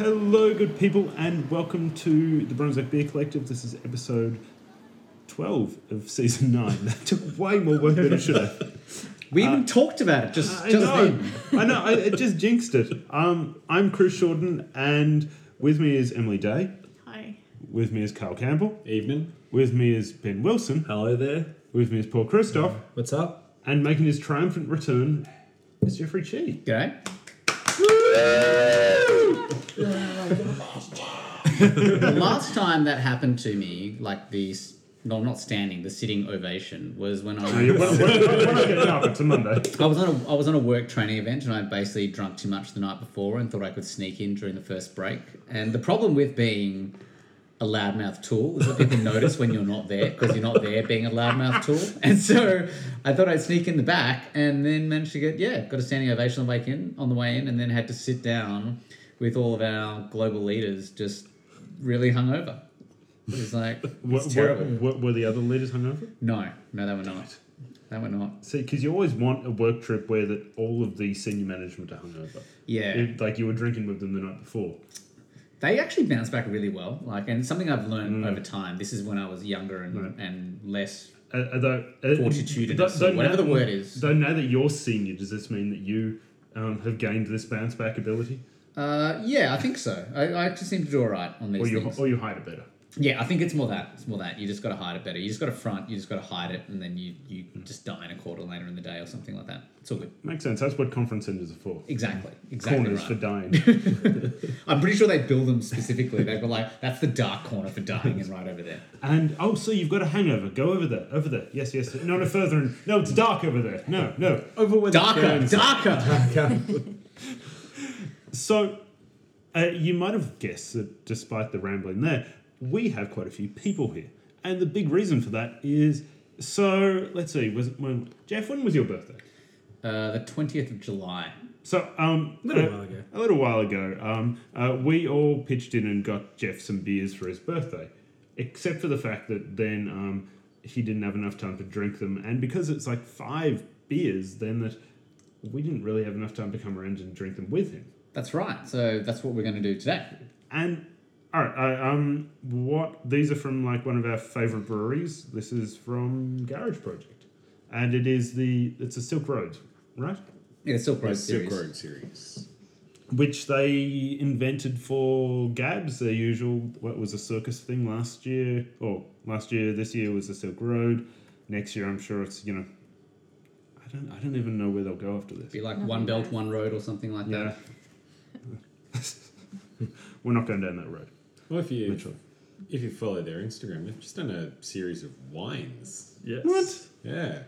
Hello, good people, and welcome to the Brunswick Beer Collective. This is episode 12 of season 9. That took way more work than it should have. We even talked about it just, I just know, then. I know, I, it just jinxed it. Um, I'm Chris Shorten, and with me is Emily Day. Hi. With me is Carl Campbell. Evening. With me is Ben Wilson. Hello there. With me is Paul Christoph. What's up? And making his triumphant return is Jeffrey Chee. G'day. The last time that happened to me, like the no, not standing, the sitting ovation was when I was, we're, we're- we're not getting up, it's a Monday. I was on a I was on a work training event and I basically drunk too much the night before and thought I could sneak in during the first break. And the problem with being a loudmouth tool is that people notice when you're not there because you're not there being a loudmouth tool. And so I thought I'd sneak in the back and then managed to get yeah got a standing ovation on the way in on the way in and then had to sit down with all of our global leaders just really hungover. It was like What, it's terrible. what, what were the other leaders hungover? No, no, they were not. They were not. See, because you always want a work trip where that all of the senior management are hungover. Yeah. If, like you were drinking with them the night before. They actually bounce back really well. Like, and something I've learned over time. This is when I was younger and, Right. and less. Uh, uh, uh, Fortitudinous, don't whatever the word is. Though now that you're senior, does this mean that you um, have gained this bounce back ability, Uh, yeah, I think so. I, I actually seem to do all right on these or you things. or you hide it better? Yeah, I think it's more that. It's more that. You just got to hide it better. You just got to front. You just got to hide it, and then you you just die in a quarter later in the day or something like that. It's all good. Makes sense. That's what conference centers are for. Exactly. Exactly Corners right. for dying. I'm pretty sure they build them specifically. They were like, that's the dark corner for dying, and right over there. and oh, so you've got a hangover. Go over there. Over there. Yes, yes. No, no further. In, no, it's dark over there. No, no. Over with Darker, darker. So, uh, you might have guessed that despite the rambling there, we have quite a few people here. And the big reason for that is so, let's see, was when, Jeff, when was your birthday? Uh, the twentieth of July. So, um, A little uh, while ago. A little while ago, um, uh, we all pitched in and got Jeff some beers for his birthday, except for the fact that then um, he didn't have enough time to drink them, and because it's like five beers, then that we didn't really have enough time to come around and drink them with him. That's right. So that's what we're going to do today. And all right, I, um, what these are from like one of our favorite breweries. This is from Garage Project, and it is the it's a Silk Road, right? Yeah, Silk Road Silk. Road series. Which they invented for Gabs, their usual what was a circus thing last year, or last year. This year was the Silk Road. Next year, I'm sure it's you know. I don't I don't even know where they'll go after this. Be like Nothing one belt, bad. one road, or something like Yeah. that. We're not going down that road, Well, if you literally. if you follow their Instagram, they've just done a series of wines. Yes. What? Yeah.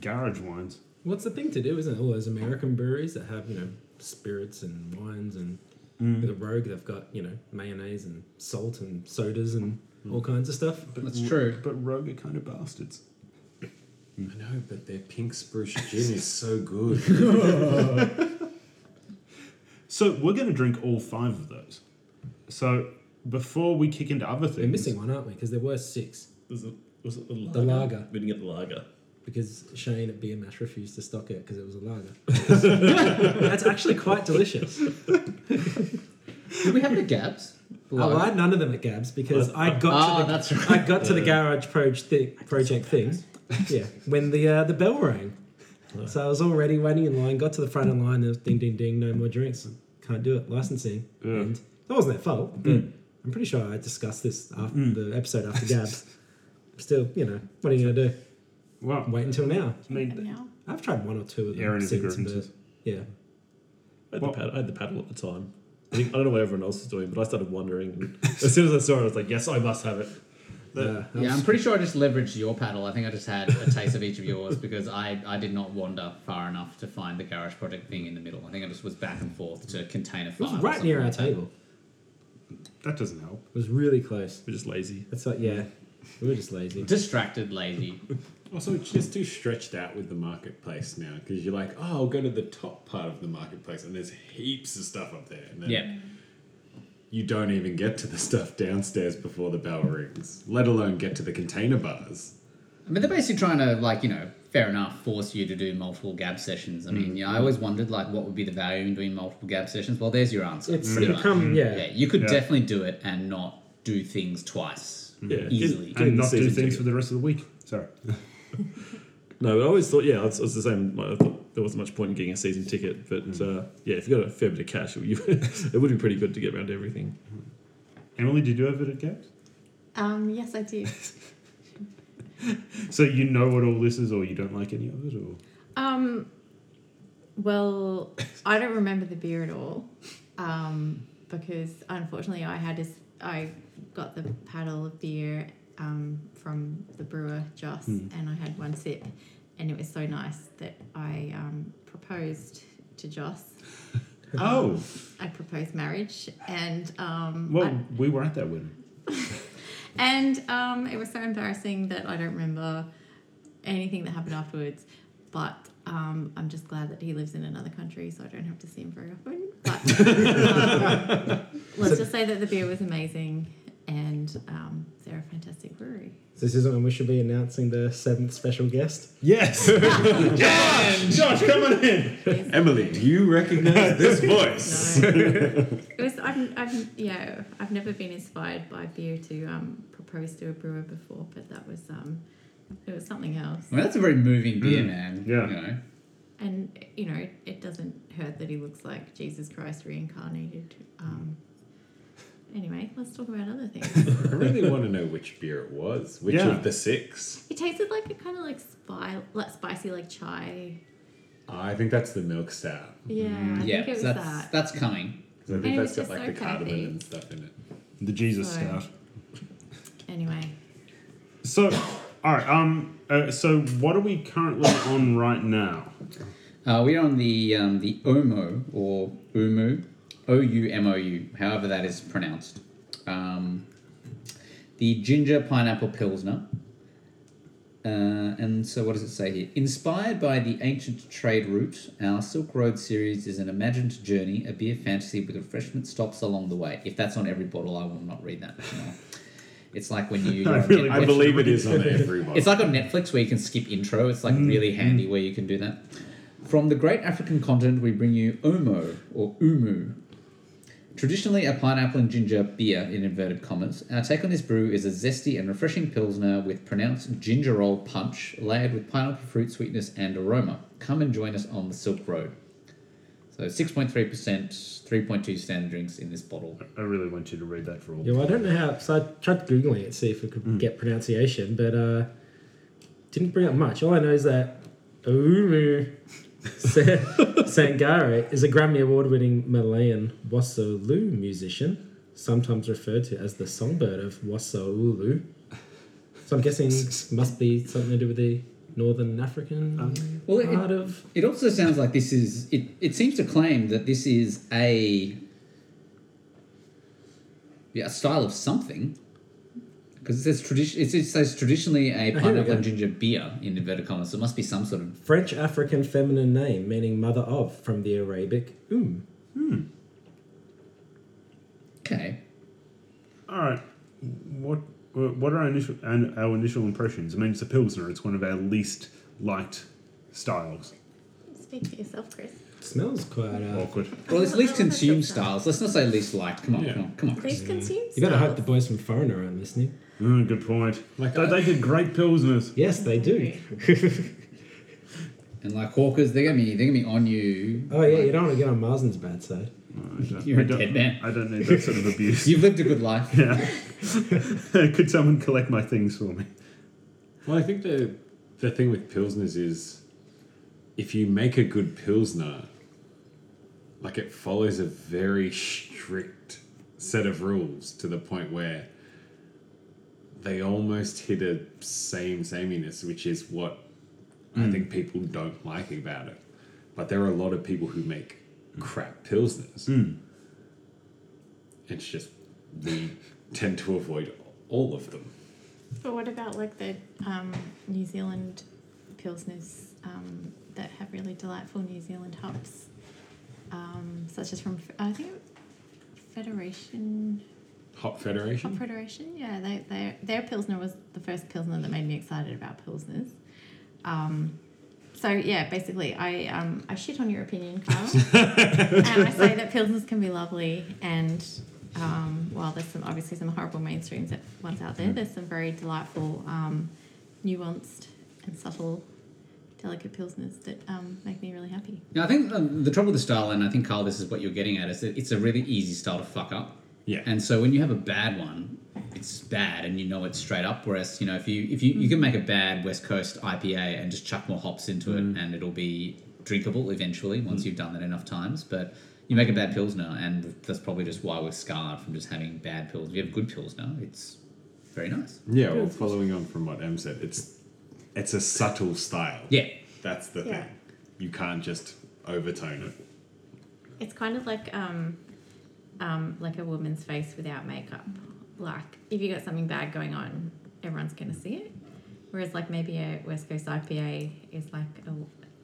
Garage wines. What's the thing to do, isn't it? All those American breweries that have, you know, spirits and wines and Mm. with a Rogue, they've got, you know, mayonnaise and salt and sodas and all kinds of stuff. But That's true. But Rogue are kind of bastards. I know, but their pink spruce gin is so good. So we're going to drink all five of those. So before we kick into other things, We're missing one, aren't we? Because there were six. Was it, was it the lager? The lager. We didn't get the lager. Because Shane at Beer Mash refused to stock it because it was a lager. That's actually quite delicious. Did we have the Gabs? Oh, I had none of them at Gabs because I got Ah, to the that's right. I got to the garage proj- thi- project thing. Yeah, when the uh, the bell rang. So I was already waiting in line. Got to the front of the line. There was ding, ding, ding. No more drinks. Can't do it. Licensing. Yeah. And that wasn't their fault. But I'm pretty sure I discussed this after the episode after Gabs. Still, you know, what are you gonna do? well, Wait until now. I mean, And now? I've tried one or two of them. Aaron is a since, grievances. but yeah. I had, Well- the pad, I had the paddle at the time. I, think, I don't know what everyone else was doing, but I started wondering. As soon as I saw it, I was like, yes, I must have it. Uh, Yeah, I'm pretty sure I just leveraged your paddle. I think I just had a taste of each of yours because I, I did not wander far enough to find the garage project thing in the middle. I think I just was back and forth to contain a it was right near our something table. That doesn't help. It was really close. We're just lazy. It's like yeah, we were just lazy. Distracted, lazy. also, it's just too stretched out with the marketplace now because you're like, oh, I'll go to the top part of the marketplace and there's heaps of stuff up there. And then Yeah. you don't even get to the stuff downstairs before the bell rings, let alone get to the container bars. I mean, they're basically trying to, like, you know, fair enough, force you to do multiple gab sessions. I mean, mm. yeah, I always wondered like what would be the value in doing multiple gab sessions. Well, there's your answer. It's pretty much. become mm. yeah. yeah, you could Yeah. definitely do it and not do things twice Yeah, easily. Getting and not do things ticket. for the rest of the week. Sorry. No, but I always thought, yeah, it's, it's the same. I thought there wasn't much point in getting a season ticket, but uh, yeah, if you got a fair bit of cash, you, it would be pretty good to get around to everything. Emily, did you have it at Games? Um, yes, I do. So you know what all this is, or you don't like any of it, or Um, well, I don't remember the beer at all, um, because unfortunately I had this. I got the paddle of beer um, from the brewer Joss, and I had one sip, and it was so nice that I um, proposed to Joss. oh, I proposed marriage, and um, well, I- we were at that wedding. and um, it was so embarrassing that I don't remember anything that happened afterwards. But um, I'm just glad that he lives in another country, so I don't have to see him very often. But um, let's just say that the beer was amazing, and um, they're a fantastic brewery. So this isn't when we should be announcing the seventh special guest. Yes, Josh, Josh, come on in. Emily, do you recognize this voice? No. it was. I've, I've, yeah, I've never been inspired by beer to um, propose to a brewer before, but that was um, it was something else. I mean, that's a very moving beer, Mm, man. yeah. You know? And you know, it doesn't hurt that he looks like Jesus Christ reincarnated. Um, anyway, let's talk about other things. I really want to know which beer it was. Which Yeah. of the six? it tasted like a kind of like spi- like spicy, like chai. I think that's the milk stout. Yeah, I yeah, think it was that's, that. that's coming. 'Cause I And think it that's was got just like the cardamom coffee. and stuff in it. The Jesus So- stout. Anyway, So, all right. Um. Uh, so, what are we currently on right now? Uh, we're on the um, the Omo or Umu, O U M O U, however that is pronounced. Um, the ginger pineapple pilsner. Uh, and so, what does it say here? Inspired by the ancient trade route, our Silk Road series is an imagined journey, a beer fantasy with refreshment stops along the way. If that's on every bottle, I will not read that. No. It's like when you. I really I believe it is on every one. it's like on Netflix where you can skip intro. It's like really handy where you can do that. From the great African continent, we bring you Omo or Oumou. Traditionally a pineapple and ginger beer in inverted commas, our take on this brew is a zesty and refreshing pilsner with pronounced ginger roll punch, layered with pineapple fruit sweetness and aroma. Come and join us on the Silk Road. So 6.3%, 3.2 standard drinks in this bottle. I really want you to read that for all. Yeah, well, I don't know how. So I tried googling it to see if we could get pronunciation, but uh, didn't bring up much. All I know is that Oumou Sangare is a Grammy Award-winning Malayan Wassoulu musician, sometimes referred to as the songbird of Wassoulu. So I'm guessing must be something to do with the Northern African um, Well, it- part of. It also sounds like this is. It, it seems to claim that this is a. Yeah, a style of something. Because it says, tradition, it says traditionally a pineapple and ginger beer in inverted commas. So it must be some sort of. French African feminine name meaning mother of from the Arabic um. Okay. All right. What What are our initial and our initial impressions? I mean, it's a pilsner. It's one of our least liked styles. speak for yourself, Chris. It Smells quite. Uh, Awkward. Well, it's least consumed styles. Let's not say least liked. Come on, Yeah. come on, come on. Chris. These consume. you gotta hope the styles. boys from Foreigner aren't listening. Oh, good point. Like, they, I- they get great pilsners. Yes, they do. And like hawkers, they're gonna be they're gonna be on you. oh yeah, you don't want to get on Mazen's bad side. Mm, I don't, You're I a don't- dead man. I don't need that sort of abuse. You've lived a good life. Yeah. Could someone collect my things for me? Well, I think the the thing with pilsners is if you make a good pilsner, like it follows a very strict set of rules to the point where they almost hit a same sameness, which is what I think people don't like about it. But there are a lot of people who make crap pilsners. It's just we tend to avoid all of them. But what about like the um, New Zealand pilsners um, that have really delightful New Zealand hops, um, such as from I think Federation Hop Federation. Hop Federation. Yeah, they, they their pilsner was the first pilsner that made me excited about pilsners. Um, so yeah, basically, I um, I shit on your opinion, Carl, and I say that pilsners can be lovely, and um, while there's some obviously some horrible mainstreams that ones out there, there's some very delightful, um, nuanced and subtle, delicate pilsners that um, make me really happy. Now, I think um, the trouble with the style, and I think Carl, this is what you're getting at, is that it's a really easy style to fuck up. Yeah. And so when you have a bad one, it's bad, and you know it's straight up. Whereas you know if you if you you can make a bad West Coast IPA and just chuck more hops into it, and it'll be drinkable eventually once you've done that enough times. But you make a bad pilsner, and that's probably just why we're scarred from just having bad pills. If you have good pilsner, it's very nice. Yeah, well, following on from what Em said, it's it's a subtle style. Yeah. That's the Yeah. thing. You can't just overtone it. It's kind of like um, um, like a woman's face without makeup. Like if you got something bad going on, everyone's gonna see it. Whereas like maybe a West Coast IPA is like a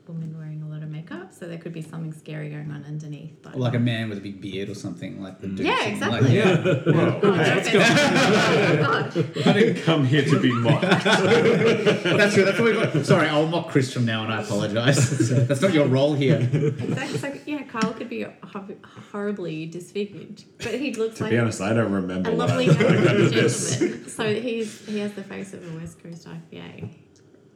woman wearing a lot of makeup, so there could be something scary going on underneath. But like a man with a big beard or something like the mm. dude Yeah, exactly. Like, yeah. No offense. Oh, I didn't come here to be mocked. That's true. That's what we got. Sorry, I'll mock Chris from now on. I apologise. That's not your role here. Exactly. So yeah, Kyle could be hor- horribly disfigured, but he looks to like be honest, I don't remember. a what lovely I- gentleman. So he's he has the face of a West Coast IPA.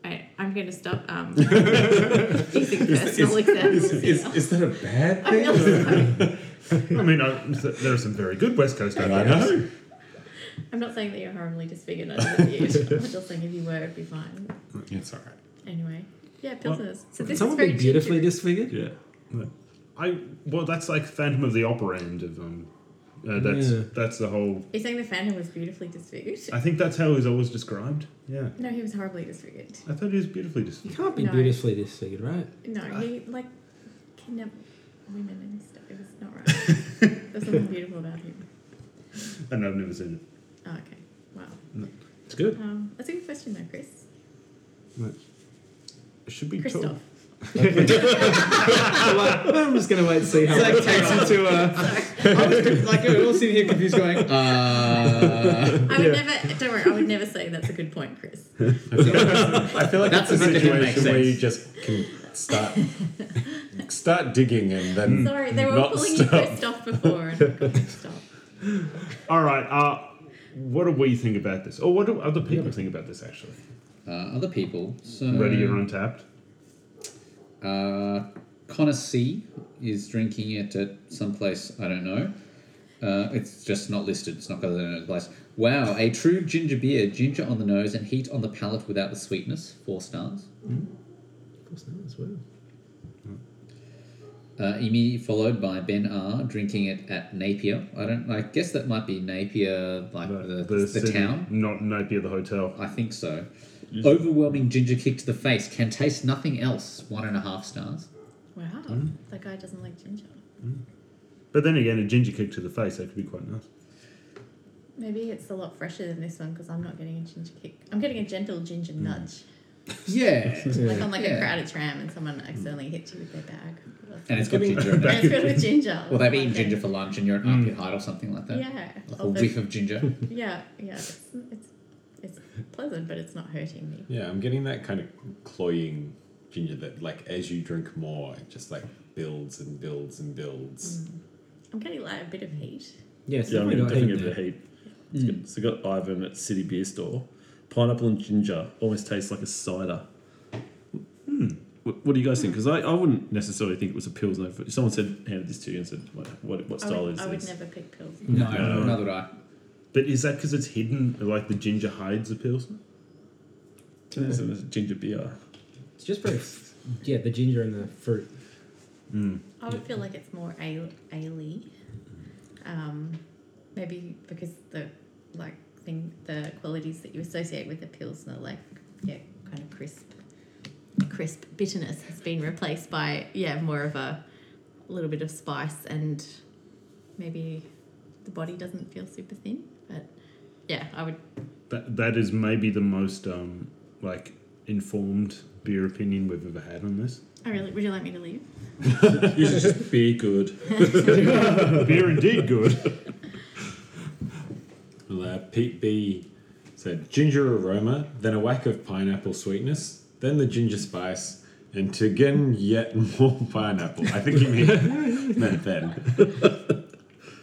I, I'm going to stop um, using personal examples. Is, is, here. is that a bad thing? I mean, I, there are some very good West Coast I IPAs. know. I'm not saying that you're horribly disfigured under the beard. I'm just saying if you were, it'd be fine. It's all right. Anyway, yeah, pilsners. So this Someone is very be beautifully gingery. disfigured. Yeah. I well, that's like Phantom of the Opera end of um. Uh, that's Yeah. that's the whole. You're saying the Phantom was beautifully disfigured? I think that's how he's always described. Yeah, No, he was horribly disfigured. I thought he was beautifully You disfigured. can't be No. beautifully disfigured, right? No, he like kidnapped women and stuff. It was not right. There's something beautiful about him. And I've never seen it. Oh, okay. Wow. It's good. Um, that's a good question though, Chris. it. Should be Christoph. Talk? I'm just gonna wait and see how It's like that takes takes into. Uh, I was like we're all sitting here confused, going, uh. I would never. Don't worry. I would never say that's a good point, Chris. I feel like, I feel like That's that's a the bit that make situation where you just can start start digging and then Sorry, they were all not calling you stop. Christoph before, and I got mixed up. All right. Uh, what do we think about this? Or what do other people think about this? Actually, Uh, other people. So ready or Untappd? Uh, Connor C is drinking it at some place I don't know. Uh, it's just not listed. It's not got the place. Wow, a true ginger beer, ginger on the nose and heat on the palate without the sweetness. Four stars. of course not as well. Uh, immediately followed by Ben R drinking it at Napier. I don't. I guess that might be Napier, like the the, city, town. not Napier, the hotel. I think so. Mm-hmm. Overwhelming ginger kick to the face. Can taste nothing else. One and a half stars. Wow, mm. that guy doesn't like ginger. Mm. But then again, a ginger kick to the face that could be quite nice. Maybe it's a lot fresher than this one because I'm not getting a ginger kick. I'm getting a gentle ginger mm. nudge, Yeah. like on like Yeah. a crowded tram and someone accidentally hits you with their bag. and it's got ginger in And it's filled with ginger. Well, they've eaten ginger for lunch and you're at armpit height or something like that. Yeah, Like a whiff of ginger. yeah, yeah. It's, it's it's pleasant, but it's not hurting me. Yeah, I'm getting that kind of cloying ginger that, like, as you drink more, it just like builds and builds and builds. I'm getting like a bit of heat. Yes, Yeah, I'm definitely getting definitely a bit of heat. It's good. So got Ivan at City Beer Store. Pineapple and ginger almost tastes like a cider. Hmm. What, what do you guys think? Because I, I wouldn't necessarily think it was a pilsner. If someone said handed this to you and said, "What what, what style would, is I would never pick pills. No, No. neither would I. But is that because it's hidden, like the ginger hides the pilsner? It's a ginger beer. It's just very, yeah, the ginger and the fruit. I would feel like it's more ale ale um, maybe because the like thing the qualities that you associate with the pilsner, like yeah, kind of crisp, crisp bitterness has been replaced by yeah more of a little bit of spice and maybe the body doesn't feel super thin, but yeah, I would That that is maybe the most um, like informed beer opinion we've ever had on this. I really would you like me to leave? You should just be good. beer indeed good. Well, uh, Pete B said ginger aroma, then a whack of pineapple sweetness, then the ginger spice, and to again yet more pineapple. I think he meant, meant then.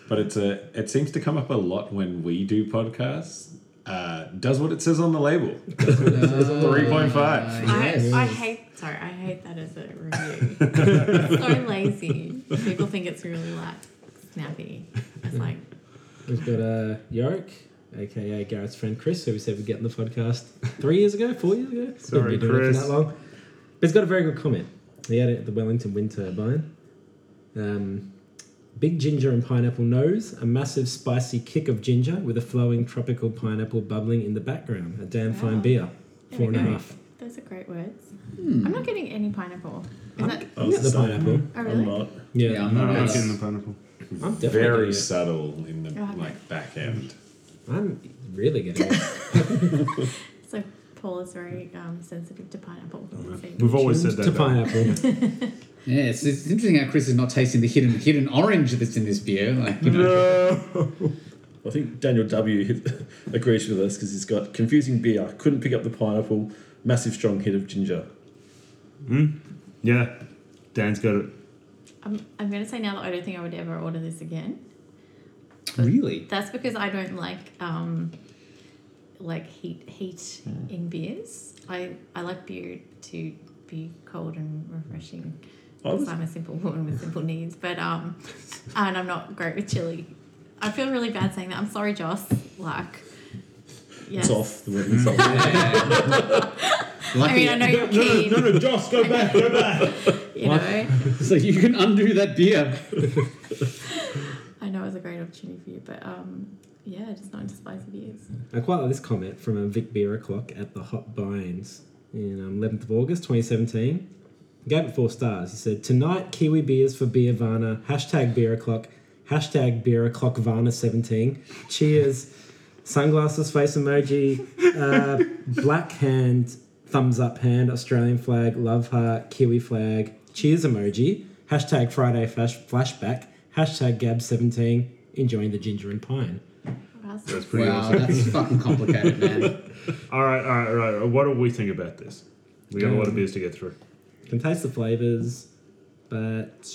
But it's a it seems to come up a lot when we do podcasts. Uh, does what it says on the label. Three point five. yes. I, I hate. Sorry, I hate that as a review. it's so lazy. People think it's really like snappy. It's like We've got uh, Yorick, aka Garrett's friend Chris, who we said we'd get on the podcast three years ago, four years ago. Sorry, We've been doing it Chris. for that long. But he's got a very good comment. He had it at the Wellington wind turbine. Um, big ginger and pineapple nose, a massive spicy kick of ginger with a flowing tropical pineapple bubbling in the background. A damn fine beer. There Four we and a go. half. those are great words. Hmm. I'm not getting any pineapple. Is that? I was the same. pineapple. Oh, I'm really? not. Yeah, Yeah, I'm not not getting the pineapple. I'm definitely Very getting it. subtle in the Oh, okay. like back end. I'm really getting it. So Paul is very um, sensitive to pineapple. We've always said to that. though. pineapple. Yeah, it's, it's interesting how Chris is not tasting the hidden hidden orange that's in this beer. Like, you know, No. I think Daniel W agrees with us because he's got confusing beer. Couldn't pick up the pineapple. Massive strong hit of ginger. Yeah, Dan's got it. I'm, I'm going to say now that I don't think I would ever order this again. really? That's because I don't like um, like heat heat Hmm. in beers. I, I like beer to be cold and refreshing. I Because was- I'm a simple woman with simple needs, but um, and I'm not great with chili. I feel really bad saying that. I'm sorry, Joss. Like, yes. It's off. The weapons off. I Lucky, mean, I know you're keen. no, no, Joss, go back, go back. You know, so you can undo that beer. I know it was a great opportunity for you, but um, yeah, just not into spicy beers. I quite like this comment from a Vic Beer O'Clock at the Hot Bines in um, 11th of August 2017. Gave it four stars. He said, Tonight, Kiwi beers for Beervana, hashtag Beer O'Clock, hashtag Beer O'Clock Varna 17. Cheers. Sunglasses face emoji, uh, black hand, thumbs up hand, Australian flag, love heart, Kiwi flag, cheers emoji, hashtag Friday flash, flashback, hashtag Gab17, enjoying the ginger and pine. Wow, That's pretty Wow, awesome. that's fucking complicated, man. All right, all right, all right. What do we think about this? We got a lot of Um, beers to get through. can taste the flavors, but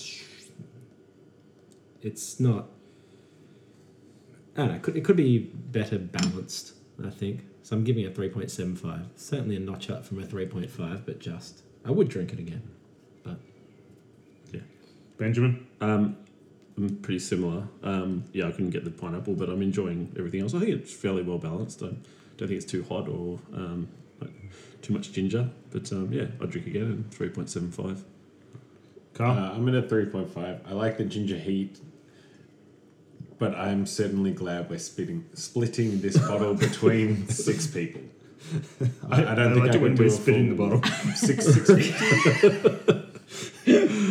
it's not. I don't know. It could, it could be better balanced. I think so. I'm giving it three point seven five. Certainly a notch up from a three point five, but just I would drink it again. But yeah, Benjamin? Um, I'm pretty similar. Um, yeah, I couldn't get the pineapple, but I'm enjoying everything else. I think it's fairly well balanced. I don't think it's too hot or um, like too much ginger. But um, yeah, I'd drink again in 3.75. Carl? Uh, I'm in at a 3.5. I like the ginger heat, but I'm certainly glad we're splitting splitting this bottle between six people. I, I don't think like I it when could do we're a spitting the bottle. Six, six yeah.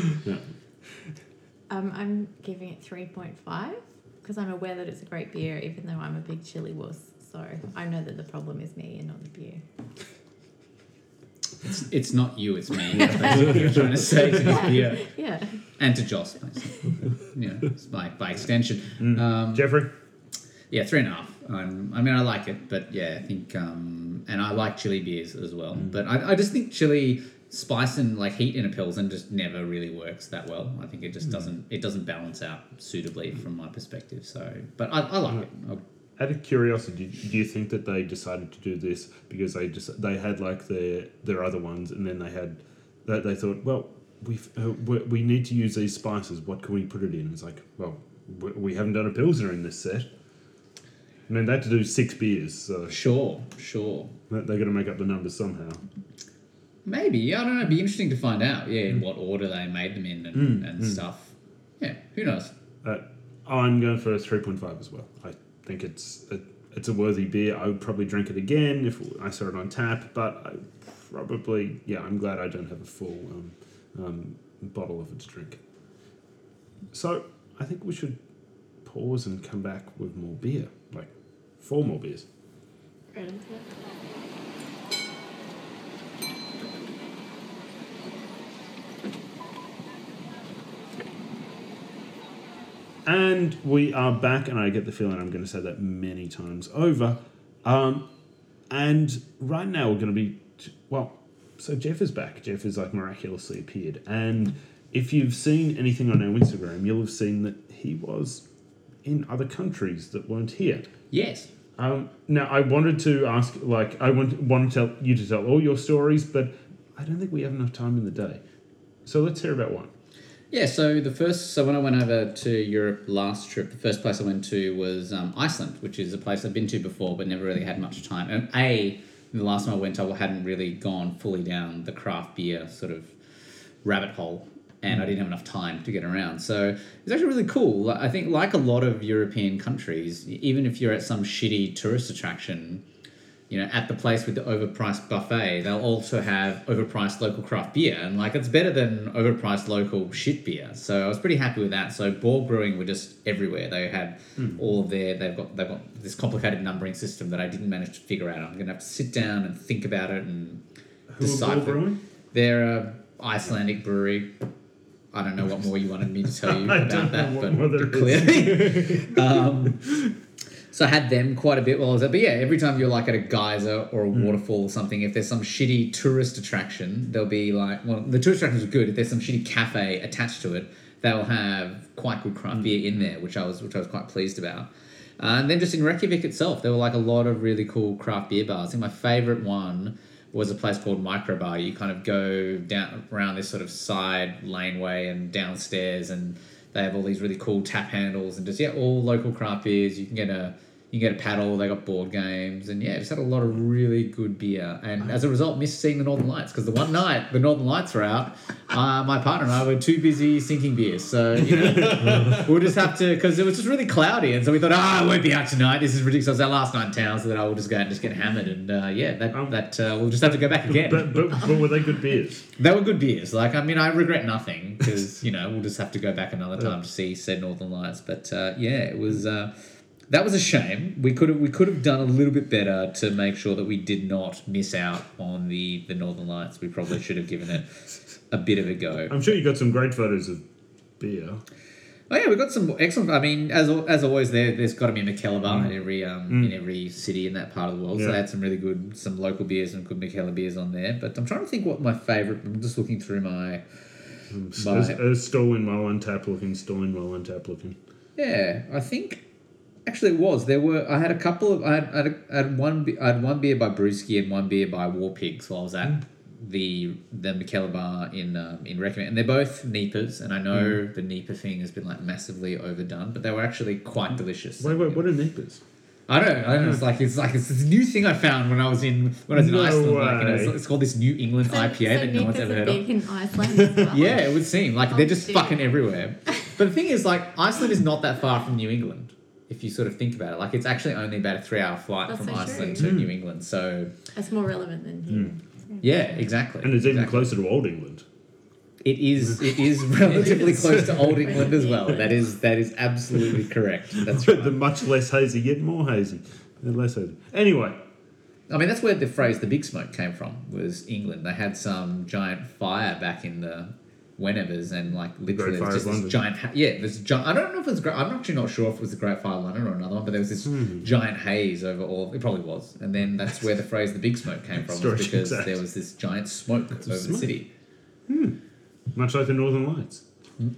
Um, I'm giving it 3.5 because I'm aware that it's a great beer, even though I'm a big chili wuss. So I know that the problem is me and not the beer. It's, it's not you, it's me. That's what you're trying to say to this beer. Yeah. And to Joss, basically. You it's by, by extension. Um, Jeffrey? Yeah, three and a half. Um, I mean, I like it, but yeah, I think, um, and I like chili beers as well. But I, I just think chili spice and like heat in a pilsen just never really works that well. I think it just doesn't it doesn't balance out suitably from my perspective. So, but I, I like it. I, Out of curiosity, do you think that they decided to do this because they just they had like their their other ones, and then they had that they thought, well, we uh, we need to use these spices. What can we put it in? It's like, well, we- we haven't done a pilsner in this set. I mean, they had to do six beers, so sure, sure. They're going to make up the numbers somehow. Maybe I don't know. It'd be interesting to find out. Yeah, in what order they made them in and, and stuff. Yeah, who knows? Uh, I'm going for a 3.5 as well. I think it's a, it's a worthy beer. I would probably drink it again if I saw it on tap, but I probably, yeah, I'm glad I don't have a full um, um, bottle of it to drink. So I think we should pause and come back with more beer, like four more beers. Right And we are back, and I get the feeling I'm going to say that many times over. Um, and right now we're going to be, well, so Jeff is back. Jeff is like miraculously appeared, and if you've seen anything on our Instagram, you'll have seen that he was in other countries that weren't here. Yes. Um, now, I wanted to ask, like, I want want to tell you to tell all your stories, but I don't think we have enough time in the day. So let's hear about one. Yeah, so the first, so when I went over to Europe last trip, the first place I went to was um, Iceland, which is a place I've been to before but never really had much time. And A, the last time I went, I hadn't really gone fully down the craft beer sort of rabbit hole, and I didn't have enough time to get around. So it's actually really cool. I think, like a lot of European countries, even if you're at some shitty tourist attraction, you know, at the place with the overpriced buffet, they'll also have overpriced local craft beer, and like it's better than overpriced local shit beer. So I was pretty happy with that. So Borg Brewing were just everywhere. They had all of their they've got they've got this complicated numbering system that I didn't manage to figure out. I'm gonna have to sit down and think about it and Who Ball decipher. Brewing? They're a Icelandic brewery. I don't know what more you wanted me to tell you I about that, but what more there is. clearly. um, so I had them quite a bit while I was there. But yeah, every time you're like at a geyser or a Hmm. waterfall or something, if there's some shitty tourist attraction, there'll be like, well, the tourist attractions are good. If there's some shitty cafe attached to it, they'll have quite good Hmm. craft beer in there, which I was which I was quite pleased about. Uh, and then just in Reykjavik itself, there were like a lot of really cool craft beer bars. I think my favorite one was a place called Microbar. You kind of go down around this sort of side laneway and downstairs, and they have all these really cool tap handles and just yeah, all local craft beers. You can get a you can get a paddle. They got board games, and yeah, just had a lot of really good beer. And as a result, missed seeing the Northern Lights because the one night the Northern Lights were out, uh, my partner and I were too busy sinking beers. So you know, we'll just have to because it was just really cloudy, and so we thought, ah, I won't be out tonight. This is ridiculous. It was our last night in town, so that I will just go out and just get hammered. And uh, yeah, that Um, that uh, we'll just have to go back again. But, but, but were they good beers? They were good beers. Like, I mean, I regret nothing because you know we'll just have to go back another time to see said Northern Lights. But uh, yeah, it was uh, that was a shame. We could have we could have done a little bit better to make sure that we did not miss out on the the Northern Lights. We probably should have given it a bit of a go. I'm sure you got some great photos of beer. Oh yeah, we got some excellent. I mean, as as always, there there's got to be a Mikkeller bar mm. in every um, mm. in every city in that part of the world. So Yeah. they had some really good, some local beers and good Mikkeller beers on there. But I'm trying to think what my favorite. I'm just looking through my. A, a stolen well on tap looking, stolen well on tap looking. Yeah, I think actually it was. There were I had a couple of I had, I had, I had one be- I had one beer by Brewski and one beer by War Pigs while I was at the the Mikkeller bar in um, in Reykjavik, and they're both Neepers, and I know the Neeper thing has been like massively overdone, but they were actually quite delicious. Wait, wait, what are nippers? I don't know. I don't know. It's like it's like it's this new thing I found when I was in when I was in No Iceland. Like, you know, it's, way. it's called this New England So, IPA so that no one's ever are heard of. big in Iceland as well. Yeah, it would seem like Oh, they're just shit. fucking everywhere. But the thing is, like, Iceland is not that far from New England. If you sort of think about it, like, it's actually only about a three-hour flight That's from so Iceland true. to New hmm. England. So, That's more relevant than here. Hmm. yeah, exactly. And it's even exactly. closer to Old England. It is. It is relatively close to Old England as well. That is. That is absolutely correct. That's But right. the much less hazy, yet more hazy. And less hazy. Anyway, I mean, that's where the phrase "the big smoke" came from. Was England? They had some giant fire back in the whenevers, and like literally, Fire there's just this giant. Ha- yeah, there's giant. I don't know if it was. Great, I'm actually not sure if it was the Great Fire of London or another one, but there was this Hmm. giant haze over all. It probably was, and then that's where the phrase "the big smoke" came from, because checks there was this giant smoke over the smoke. city. much like the Northern Lights. Well,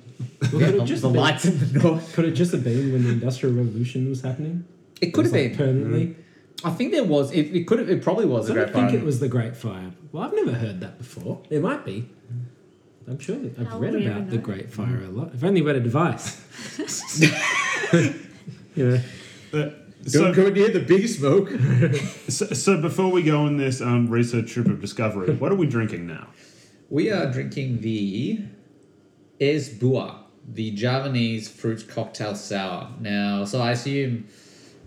Yeah, could, it the, just the been, lights in the north. could it just have been when the Industrial Revolution was happening? It could It have like, been. permanently. I think there was. It, it could have. It probably was I the don't Great think Fire. it was the Great Fire. Well, I've never heard that before. It might be. I'm sure I've How read about the? Great Fire a lot. I've only read a device. you know, Uh, Don't so, go near the big smoke. so, so before we go on this um, research trip of discovery, what are we drinking now? We are drinking the Es Esbua, the Javanese fruit cocktail sour. Now, so I assume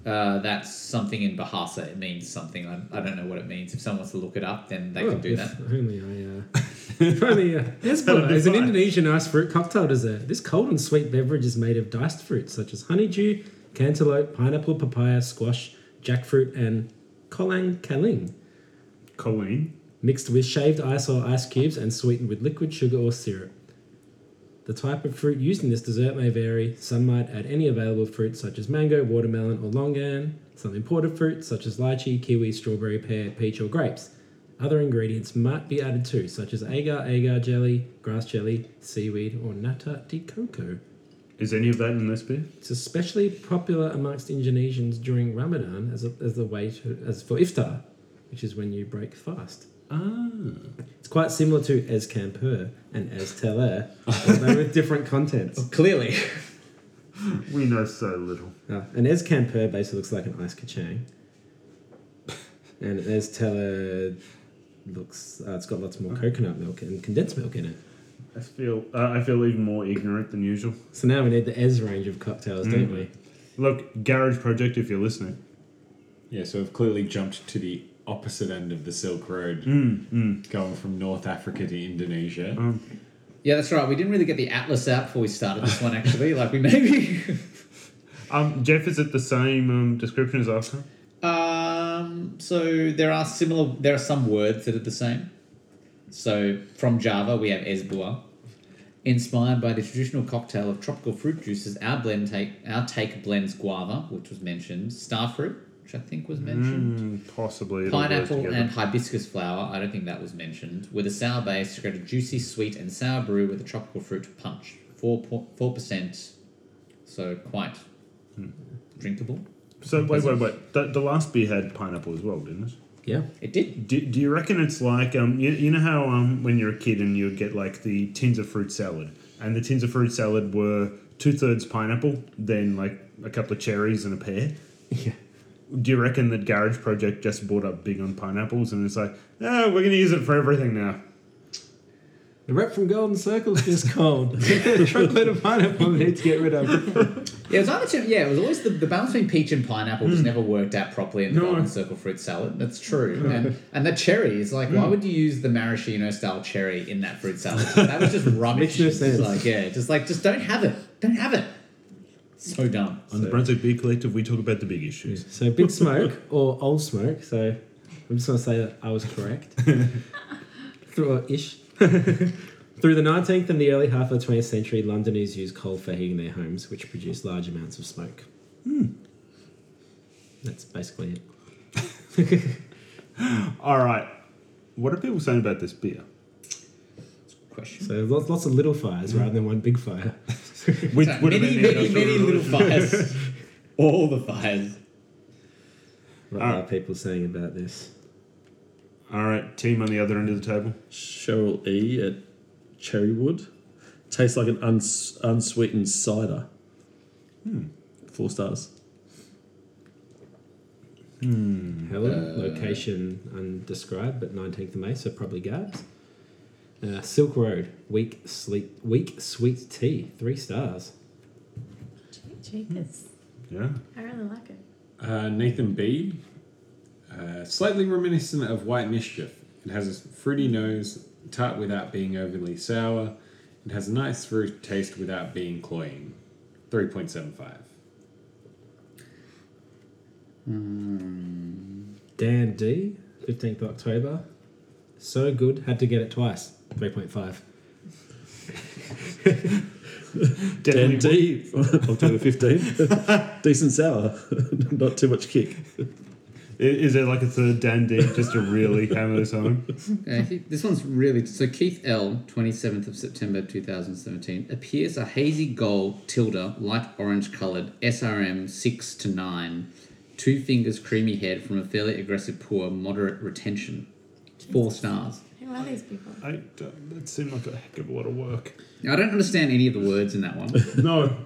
uh, that's something in Bahasa. It means something. I, I don't know what it means. If someone wants to look it up, then they well, can do if that. only I. Uh, only uh, is an Indonesian ice fruit cocktail dessert. This cold and sweet beverage is made of diced fruits such as honeydew, cantaloupe, pineapple, papaya, squash, jackfruit, and kolang kaling. Colleen. mixed with shaved ice or ice cubes and sweetened with liquid sugar or syrup. The type of fruit used in this dessert may vary. Some might add any available fruit such as mango, watermelon, or longan, some imported fruits such as lychee, kiwi, strawberry, pear, peach, or grapes, Other ingredients might be added too, such as agar, agar jelly, grass jelly, seaweed, or nata de coco. Is any of that in this beer? It's especially popular amongst Indonesians during Ramadan as a, as a way to as for iftar, which is when you break fast. Ah. It's quite similar to Es Campur and Es Teler, although with different contents. Clearly. We know so little. Uh, an Es Campur basically looks like an ice kachang, and an Es Teler looks uh, it's got lots more coconut milk and condensed milk in it. I feel uh, I feel even more ignorant than usual. So now we need the Es range of cocktails, don't Mm. we? Look, Garage Project, if you're listening. Yeah, so we've clearly jumped to the opposite end of the Silk Road, Mm, mm. going from North Africa to Indonesia. Um, Yeah, that's right. We didn't really get the atlas out before we started this one, actually. Like, we maybe. um, Jeff, is it the same um, description as last time? Um, so there are similar. There are some words that are the same. So from Java we have esbua. Inspired by the traditional cocktail of tropical fruit juices, our blend take our take blends guava, which was mentioned, starfruit, which I think was mentioned, Mm, possibly. pineapple, and hibiscus flower. I don't think that was mentioned. With a sour base to create a juicy, sweet, and sour brew with a tropical fruit punch. Four four percent, so quite drinkable. So wait, wait, wait. The, the last beer had pineapple as well, didn't it? Yeah. It did. Do, do you reckon it's like um you, you know how um when you're a kid and you get like the tins of fruit salad and the tins of fruit salad were two thirds pineapple, then like a couple of cherries and a pear. Yeah. Do you reckon that Garage Project just bought up big on pineapples and it's like, oh, we're gonna use it for everything now? The rep from Golden Circle's just cold. Chocolate and pineapple we need to get rid of. Yeah, it was either two, yeah, it was always the, the balance between peach and pineapple just mm. never worked out properly in the No. golden circle fruit salad. That's true. And and the cherry is like, why mm. would you use the maraschino style cherry in that fruit salad? That was just rubbish. Makes no It's sense. Like, yeah, just like just don't have it. Don't have it. So dumb. On the Brunswick Beer Collective, we talk about the big issues. So Big Smoke or Old Smoke. So I'm just going to say that I was correct. Through ish. Through the 19th and the early half of the 20th century, Londoners used coal for heating their homes, which produced large amounts of smoke. That's basically it. All right, what are people saying about this beer? Question. So lots, lots of little fires rather than one big fire. Which So would have many, been many, the many little Industrial fires. All the fires. What Ah. are people saying about this? All right, team on the other end of the table. Cheryl E at Cherrywood. Tastes like an uns- unsweetened cider. Hmm. Four stars. Helen, Uh, location undescribed, but 19th of May, so probably Gabs. Uh, Silk Road, weak, sleep, weak sweet tea, three stars. Cheekers. Yeah. I really like it. Uh, Nathan B. Uh, slightly reminiscent of White Mischief. It has a fruity nose, tart without being overly sour. It has a nice fruit taste without being cloying. 3.75. Dan D, 15th October. So good, had to get it twice. 3.5. Dan D, October 15th. Decent sour. Not too much kick. I- Is it like a third dandy just to really hammer this home? Yeah, I think this one's really so. Keith L, twenty seventh of September two thousand seventeen, appears a hazy gold tilde, light orange coloured SRM six to nine, two fingers creamy head from a fairly aggressive pour, moderate retention, four stars. Who are these people? I don't, that seemed like a heck of a lot of work. Now, I don't understand any of the words in that one. No,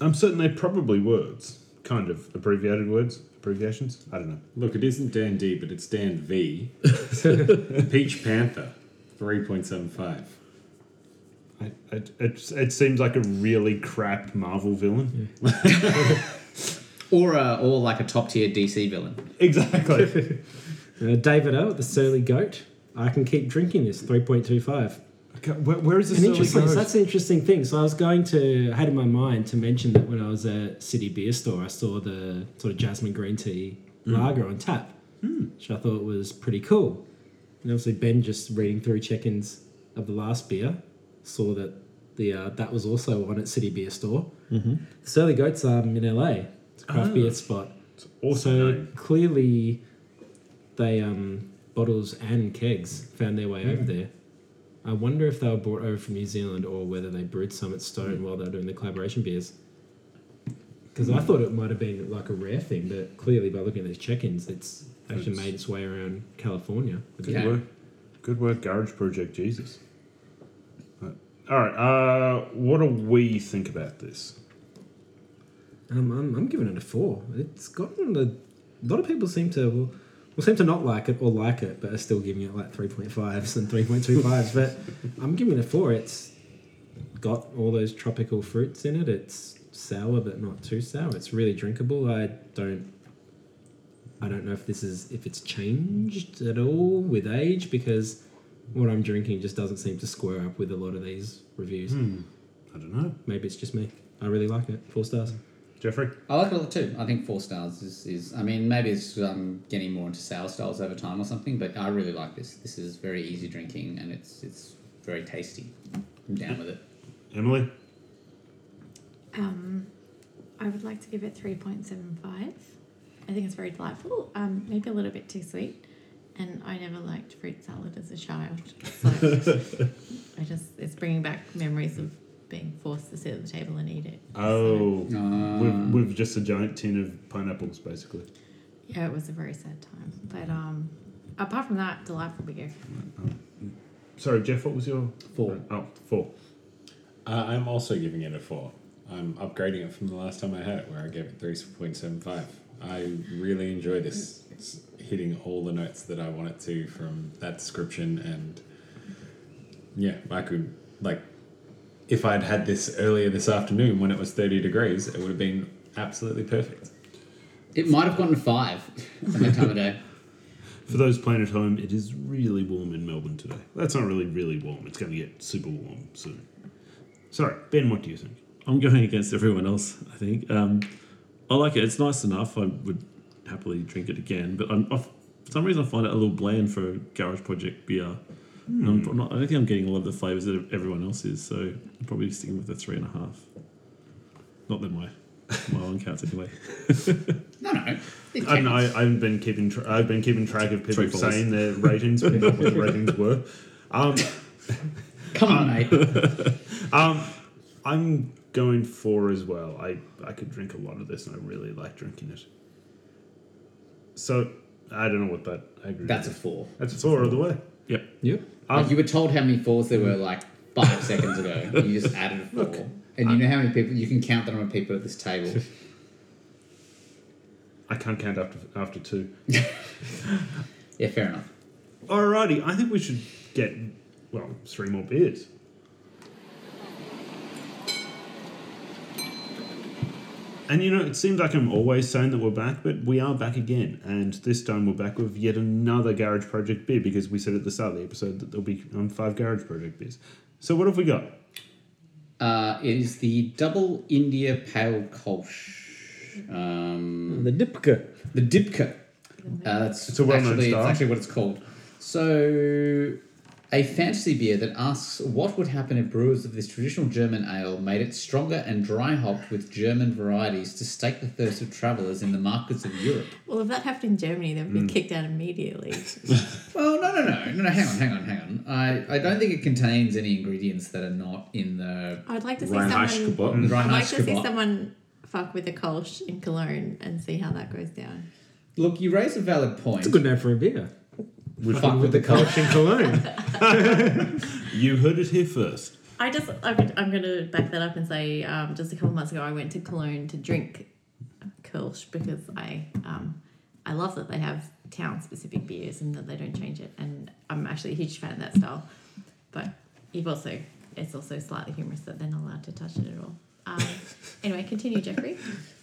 I'm certain they're probably words, kind of abbreviated words, abbreviations. I don't know. Look, it isn't Dan D, but it's Dan V. Peach Panther. 3.75. I, it, it, it seems like a really crap Marvel villain. or uh, or like a top tier DC villain. Exactly. Uh, David O, the Surly Goat. I can keep drinking this, 3.25. okay, where, where is this? And interesting, so that's an interesting thing. So I was going to, I had in my mind to mention that when I was at City Beer Store, I saw the sort of jasmine green tea lager on tap, which I thought was pretty cool. And obviously Ben just reading through check-ins of the last beer saw that the uh, that was also on at City Beer Store. Mm-hmm. Surly Goats um, in LA. It's a craft Ah. beer spot. awesome So clearly, they um, bottles and kegs found their way over there. I wonder if they were brought over from New Zealand or whether they brewed some at Stone while they were doing the collaboration beers. Because I thought it might have been like a rare thing, but clearly by looking at these check-ins, it's actually made its way around California. Good Yeah. work. Good work, Garage Project. Jesus. Right. All right. Uh, what do we think about this? Um, I'm, I'm giving it a four. It's gotten a, lot of people seem to will, will seem to not like it or like it, but are still giving it like three point fives and three point two fives. But I'm giving it a four. It's got all those tropical fruits in it. It's sour but not too sour. It's really drinkable. I don't. I don't know if this is if it's changed at all with age because what I'm drinking just doesn't seem to square up with a lot of these reviews. Hmm. I don't know. Maybe it's just me. I really like it. Four stars. Jeffrey? I like it a lot too. I think four stars is, is I mean, maybe it's um, getting more into sour styles over time or something, but I really like this. This is very easy drinking and it's it's very tasty. I'm down with it. Emily? Um, I would like to give it 3.75. I think it's very delightful. Um, maybe a little bit too sweet. And I never liked fruit salad as a child. So I just, it's bringing back memories of being forced to sit at the table and eat it. Oh. Uh, With, with just a giant tin of pineapples, basically. Yeah, it was a very sad time. But um, apart from that, delightful beer. Sorry, Jeff, what was your. Four. Oh, four. Uh, I'm also giving it a four. I'm upgrading it from the last time I had it, where I gave it three point seven five. I really enjoy this. It's hitting all the notes that I want it to from that description, and yeah, I could like if I'd had this earlier this afternoon when it was thirty degrees, it would have been absolutely perfect. It might have gotten five at that time of day. For those playing at home, it is really warm in Melbourne today. That's not really, really warm. It's going to get super warm soon. Sorry, Ben, what do you think? I'm going against everyone else. I think um, I like it. It's nice enough. I would happily drink it again, but I'm, I, for some reason I find it a little bland for a Garage Project beer. And I'm not, I don't think I'm getting a lot of the flavors that everyone else is, so I'm probably sticking with the three and a half. Not that my my one counts anyway. No, no. I don't know. I, I counts. haven't been keeping. Tra- I've been keeping track of people True saying their ratings, what the ratings were. Um, Come on, mate. um, I'm going four as well. I I could drink a lot of this, and I really like drinking it. So I don't know what that. I agree. That's a four. that's a four of the way. Yep. Yep. Um, like you were told how many fours there were like five seconds ago. You just added a four. and you know how many people you can count the number of people at this table. I can't count after after two. Yeah, fair enough. Alrighty, I think we should get well three more beers. And you know, it seems like I'm always saying that we're back, but we are back again. And this time we're back with yet another Garage Project beer because we said at the start of the episode that there'll be um, five Garage Project beers. So what have we got? Uh, it is the double India Pale Kolsch. Um, The Dipka. the Dipka. Uh, that's It's a well-known actually, style. It's actually what it's called. So, a fantasy beer that asks what would happen if brewers of this traditional German ale made it stronger and dry hopped with German varieties to stake the thirst of travellers in the markets of Europe. Well, if that happened in Germany, they'd be hmm. kicked out immediately. Well, no, no, no, no, no. Hang on, hang on, hang on. I, I don't think it contains any ingredients that are not in the I'd like to see Reinheitsgebot. someone. Mm. Mm. I'd like to see someone fuck with a Kolsch in Cologne and see how that goes down. Look, you raise a valid point. It's a good name for a beer. Fuck with the Kolsch in Cologne. You heard it here first. I just, I would, I'm going to back that up and say, um, just a couple months ago, I went to Cologne to drink Kolsch because I, um, I love that they have town-specific beers and that they don't change it, and I'm actually a huge fan of that style. But you've also, it's also slightly humorous that they're not allowed to touch it at all. Um, anyway, continue, Jeffrey.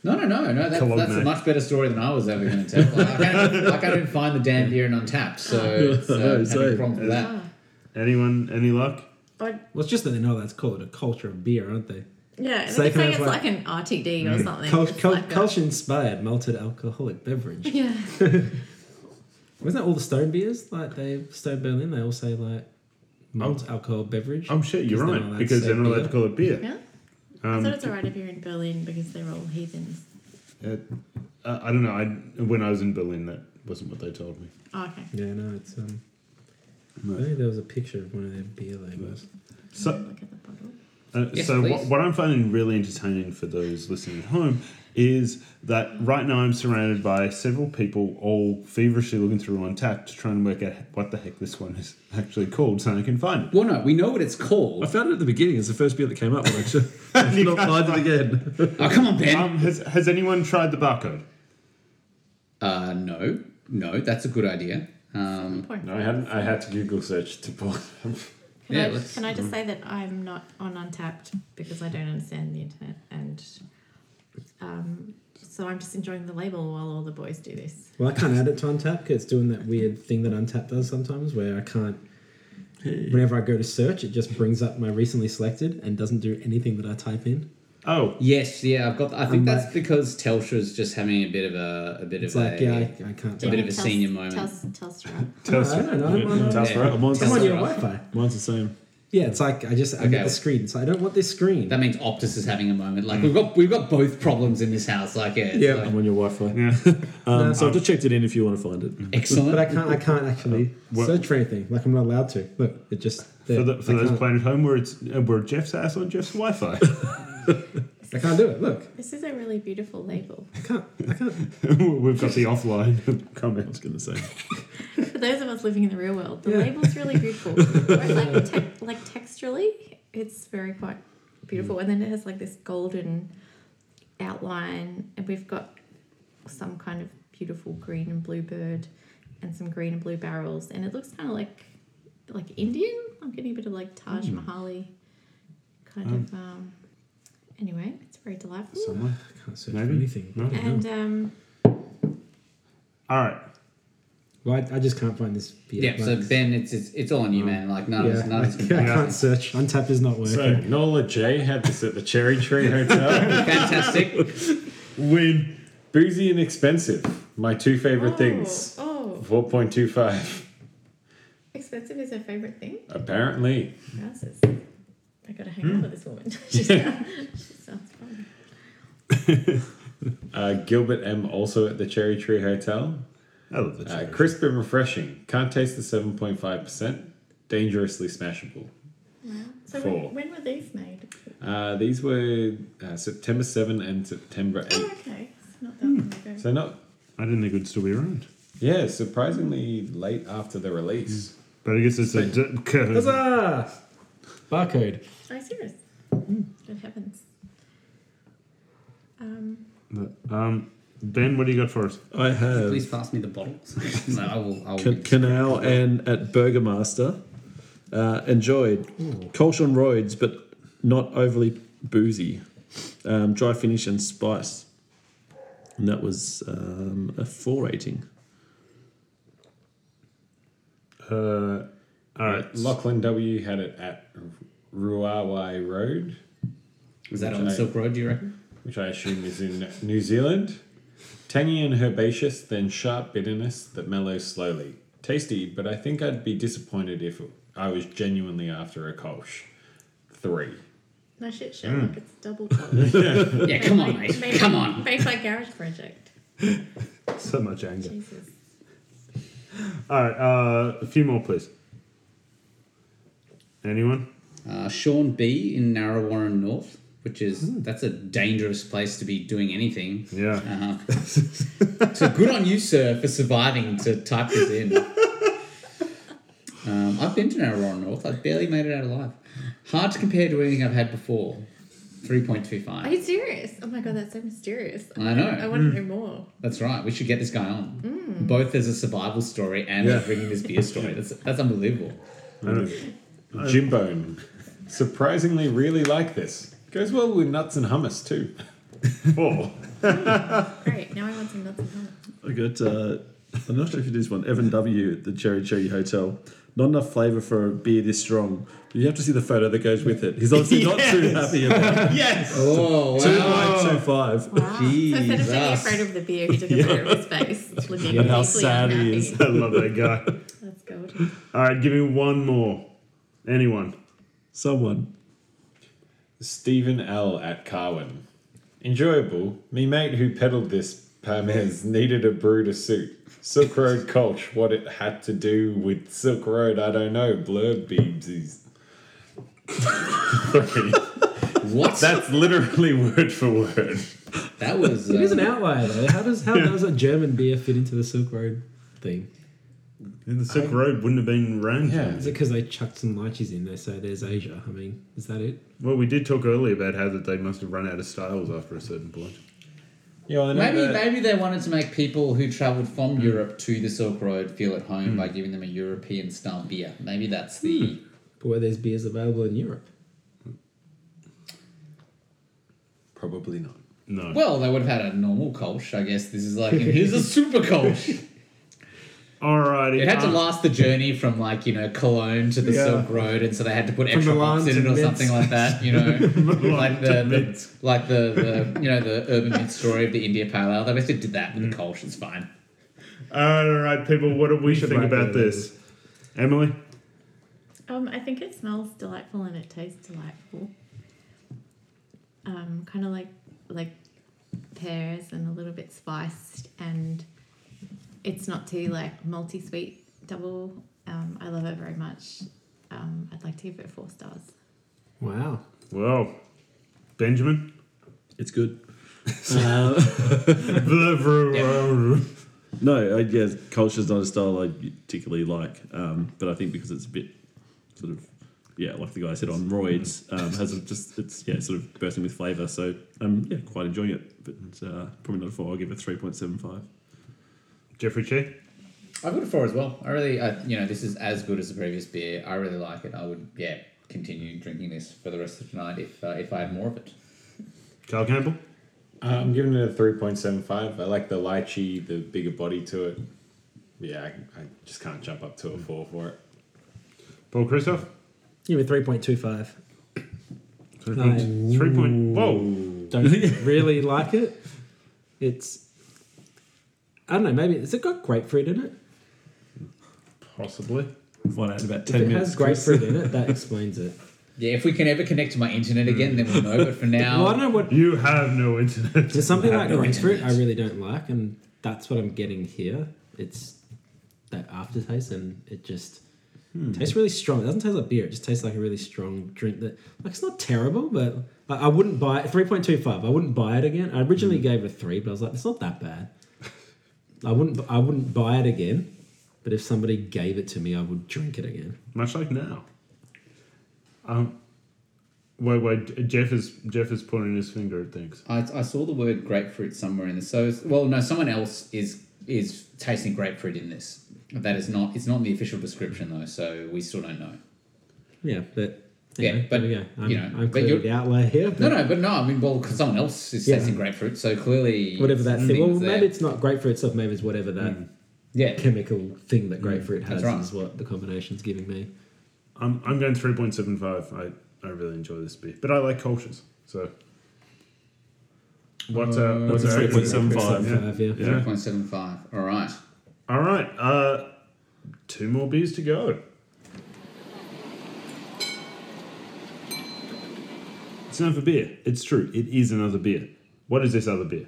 No, no, no, no. That, Cologne, that's a much better story than I was ever going to tell. Like, I, can't even, I can't find the damn beer in Untappd, so it's uh, having Same. problems with that. Ah, Anyone? Any luck? I, well, it's just that they know that's called a culture of beer, aren't they? yeah, So they're can saying have, it's like- like, an RTD or something. Kol- It's Kol- like a- Kolsch inspired malted alcoholic beverage. Yeah. Wasn't that all the Stone beers? Like they Stone Berlin, they all say like malt alcohol beverage. I'm sure you're Because they're not right allowed because to they're not allowed to call it beer. Yeah. I Um, thought it's alright if you're in Berlin because they're all heathens. Uh, I I don't know. I when I was in Berlin, that wasn't what they told me. Oh, okay. Yeah, no, it's um. No. I think there was a picture of one of their beer labels. So, Look at the bottle. Uh, Yes, so please. what, what I'm finding really entertaining for those listening at home is that right now I'm surrounded by several people all feverishly looking through Untappd to try and work out what the heck this one is actually called so I can find it. Well, no, we know what it's called. I found it at the beginning. It's the first beer that came up. But I should I should not find it again. Oh, come on, Ben. Um, has, has anyone tried the barcode? Uh, no, no, that's a good idea. Um, Point. No, I hadn't. I had to Google search to pull. it up. Can, Yeah, I, can I just say that I'm not on Untappd because I don't understand the internet and um, so I'm just enjoying the label while all the boys do this. Well, I can't add it to Untappd because it's doing that weird thing that Untappd does sometimes, where I can't. Whenever I go to search, it just brings up my recently selected and doesn't do anything that I type in. Oh, yes, yeah, I've got. I think I'm that's back. because Telstra's just having a bit of a a bit It's of like, a. yeah, I, I can't. a bit of a Tels- senior moment. Tels- Telstra. Telstra. I don't know. I'm on, That's Yeah. right. Mine's, I'm on Telstra. your Wi-Fi. mine's the same. Yeah, it's like I just I Okay. get the screen. so I don't want this screen. That means Optus is having a moment. Like we've got we've got both problems in this house. Like yeah, Yeah. like- I'm on your Wi-Fi. Yeah. Um, No. so I've just checked it in if you want to find it. excellent. but I can't. I can't actually What- search for anything. Like I'm not allowed to. Look, it just. For, the, for those playing at home, where it's uh, we're Jeff's ass on Jeff's Wi-Fi. I can't do it. Look, This is a really beautiful label. I can't. I can't. We've got the offline comment. I was going to say. For those of us living in the real world, the Yeah. label's really beautiful. Like, te- like texturally, it's very quite beautiful. Mm. And then it has like this golden outline, and we've got some kind of beautiful green and blue bird, and some green and blue barrels, and it looks kind of like like Indian. I'm getting a bit of like Taj hmm. Mahali kind um, of. Um, anyway, it's very delightful. Somewhere. I can't search Maybe. for anything. No. I don't know. And um, All right. Well, I, I just can't find this. Beer. yeah, so Like, Ben, it's, it's it's all on you, man. Like none of yeah, us, none of us I, can I Yeah. can't search. Untappd is not working. So Nola J had this at the Cherry Tree Hotel. Fantastic. Win. Boozy and expensive. My two favorite oh, things. Oh, Four point two five. expensive is her favorite thing. Apparently. Houses. I gotta hang out with this woman. she, sounds, she sounds fun. Uh, Gilbert M also at the Cherry Tree Hotel. I love the Uh, cherry. crisp and refreshing. Can't taste the seven point five percent. Dangerously smashable. Wow. So Four. when, when were these made? Uh, these were uh, September 7 and September 8. Oh, okay. It's not that long ago. So not I didn't think it would still be around. yeah, surprisingly late after the release. But I guess it's a. D- Huzzah! Barcode. Are you serious? Hmm. Good heavens. Um, um, Ben, what do you got for us? I have Please pass me the bottles. no, I will. I will. Can- Canal and at Burgermaster. Uh, enjoyed. Kolsch on roids, but not overly boozy. Um, dry finish and spice. And that was um, a four rating. Uh, all right. Lachlan W had it at Ruawai Road, Was that on the I- Silk Road? Do you reckon? which I assume is in New Zealand. Tangy and herbaceous, then sharp bitterness that mellows slowly. Tasty, but I think I'd be disappointed if I was genuinely after a Kolsch. Three. no shit, Sherlock. It's double colour. Yeah, come on, mate. Made Come on. Made by Garage Project. So much anger. Jesus. All right. Uh, a few more, please. Anyone? Uh, Sean B in Narre Warren North, which is that's a dangerous place to be doing anything. Yeah. Uh, so good on you, sir, for surviving to type this in. Um, I've been to Narre Warren North. I barely made it out alive. Hard to compare to anything I've had before. 3.25. Are you serious? Oh my god, that's so mysterious. I know. I want to know more. That's right. We should get this guy on. Both as a survival story and Yeah. bringing this beer story. That's that's unbelievable. Jimbone. Surprisingly, really like this. Goes well with nuts and hummus too. Four. Great. Now I want some nuts and hummus. I got, uh, I'm not sure if it is one, Evan W. at the Cherry Cherry Hotel. Not enough flavour for a beer this strong, but you have to see the photo that goes with it. He's obviously not too Yes. happy about it. Yes. Oh wow! Two point two five. Wow. So instead of taking a Jesus. photo of the beer, he took a photo of his face, looking And how deeply sad he unhappy. is. I love that guy. That's good. All right. Give me one more. Anyone? Someone. Stephen L. at Carwin. Enjoyable. Me mate who peddled this Pamirs needed a brew to suit. Silk Road Kolsch, what it had to do with Silk Road, I don't know. Blurb Beebsies. What? That's literally word for word. that was. It is an uh, outlier though. How does how does a German beer fit into the Silk Road thing? And the Silk Road wouldn't have been around. Yeah. Is it because they chucked some lychees in there? So there's Asia. I mean, is that it? Well, we did talk earlier about how that they must have run out of styles after a certain point. Yeah, well, Maybe that- maybe they wanted to make people who travelled from hmm. Europe to the Silk Road feel at home hmm. by giving them a European style beer. Maybe that's the. Hmm. But where there's beers available in Europe? Probably not. No. Well, they would have had a normal Kolsch, I guess. This is like, and here's a super Kolsch. Alrighty. It had to um, last the journey from like you know Cologne to the Yeah. Silk Road, and so they had to put extra Milan hops in it or Minsk. something like that. You know, like the, the like the, the you know the urban myth story of the India Pale Ale. They basically did that with Mm. the Kolsch. It's fine. Alright, people, what do we should think about that this? Emily? Um, I think it smells delightful and it tastes delightful. Um, kind of like like pears and a little bit spiced, and it's not too like multi sweet double. Um, I love it very much. Um, I'd like to give it four stars. Wow. Well, Benjamin? It's good. No, I guess Kolsch's not a style I particularly like, um, but I think because it's a bit sort of yeah, like the guy said on roids, um, has a just it's yeah, sort of bursting with flavour. So I'm yeah, quite enjoying it, but uh, probably not a four. I'll give it three point seven five. Jeffrey Che? I would have four as well. I really, I, you know, this is as good as the previous beer. I really like it. I would yeah continue drinking this for the rest of the night if uh, if I had more of it. Carl Campbell? Uh, I'm giving it a 3.75. I like the lychee, the bigger body to it. Yeah, I, I just can't jump up to a 4 for it. Paul Christoph? Give me three point two five. Three No. point, three point, whoa. Don't really like it. It's I don't know. Maybe has it got grapefruit in it? Possibly. Find out in about If ten it minutes. has grapefruit in it, that explains it. Yeah, if we can ever connect to my internet again, then we'll know. But for now, Well, I don't know what You have no internet. There's something have like no grapefruit I internet. really don't like, and that's what I'm getting here. It's that aftertaste, and it just hmm. tastes really strong. It doesn't taste like beer; it just tastes like a really strong drink. That like it's not terrible, but like, I wouldn't buy it. Three point two five. I wouldn't buy it again. I originally hmm. gave it a three, but I was like, it's not that bad. I wouldn't. I wouldn't buy it again. But if somebody gave it to me, I would drink it again. Much like now. Um, wait, wait. Jeff is Jeff is pointing his finger at things. I, I saw the word grapefruit somewhere in this. So, well, no, someone else is is tasting grapefruit in this. That is not. It's not in the official description though, so we still don't know. Yeah, but Yeah, anyway, but, there we go. I'm, you know, I'm but clearly you're- the outlier here. No, but no, but no. I mean, well, 'cause someone else is Yeah. tasting grapefruit, so clearly Whatever that thing. Well, maybe there. it's not grapefruit stuff. Maybe it's whatever that. yeah. chemical thing that grapefruit has right. is what the combination's giving me. I'm I'm going three point seven five. I I really enjoy this beer, but I like Kolsches. So. What's uh, what's What's a 3.75? Yeah. Yeah. Yeah. Three point seven five. All right. All right. Uh, two more beers to go. It's another beer. It's true. It is another beer. What is this other beer?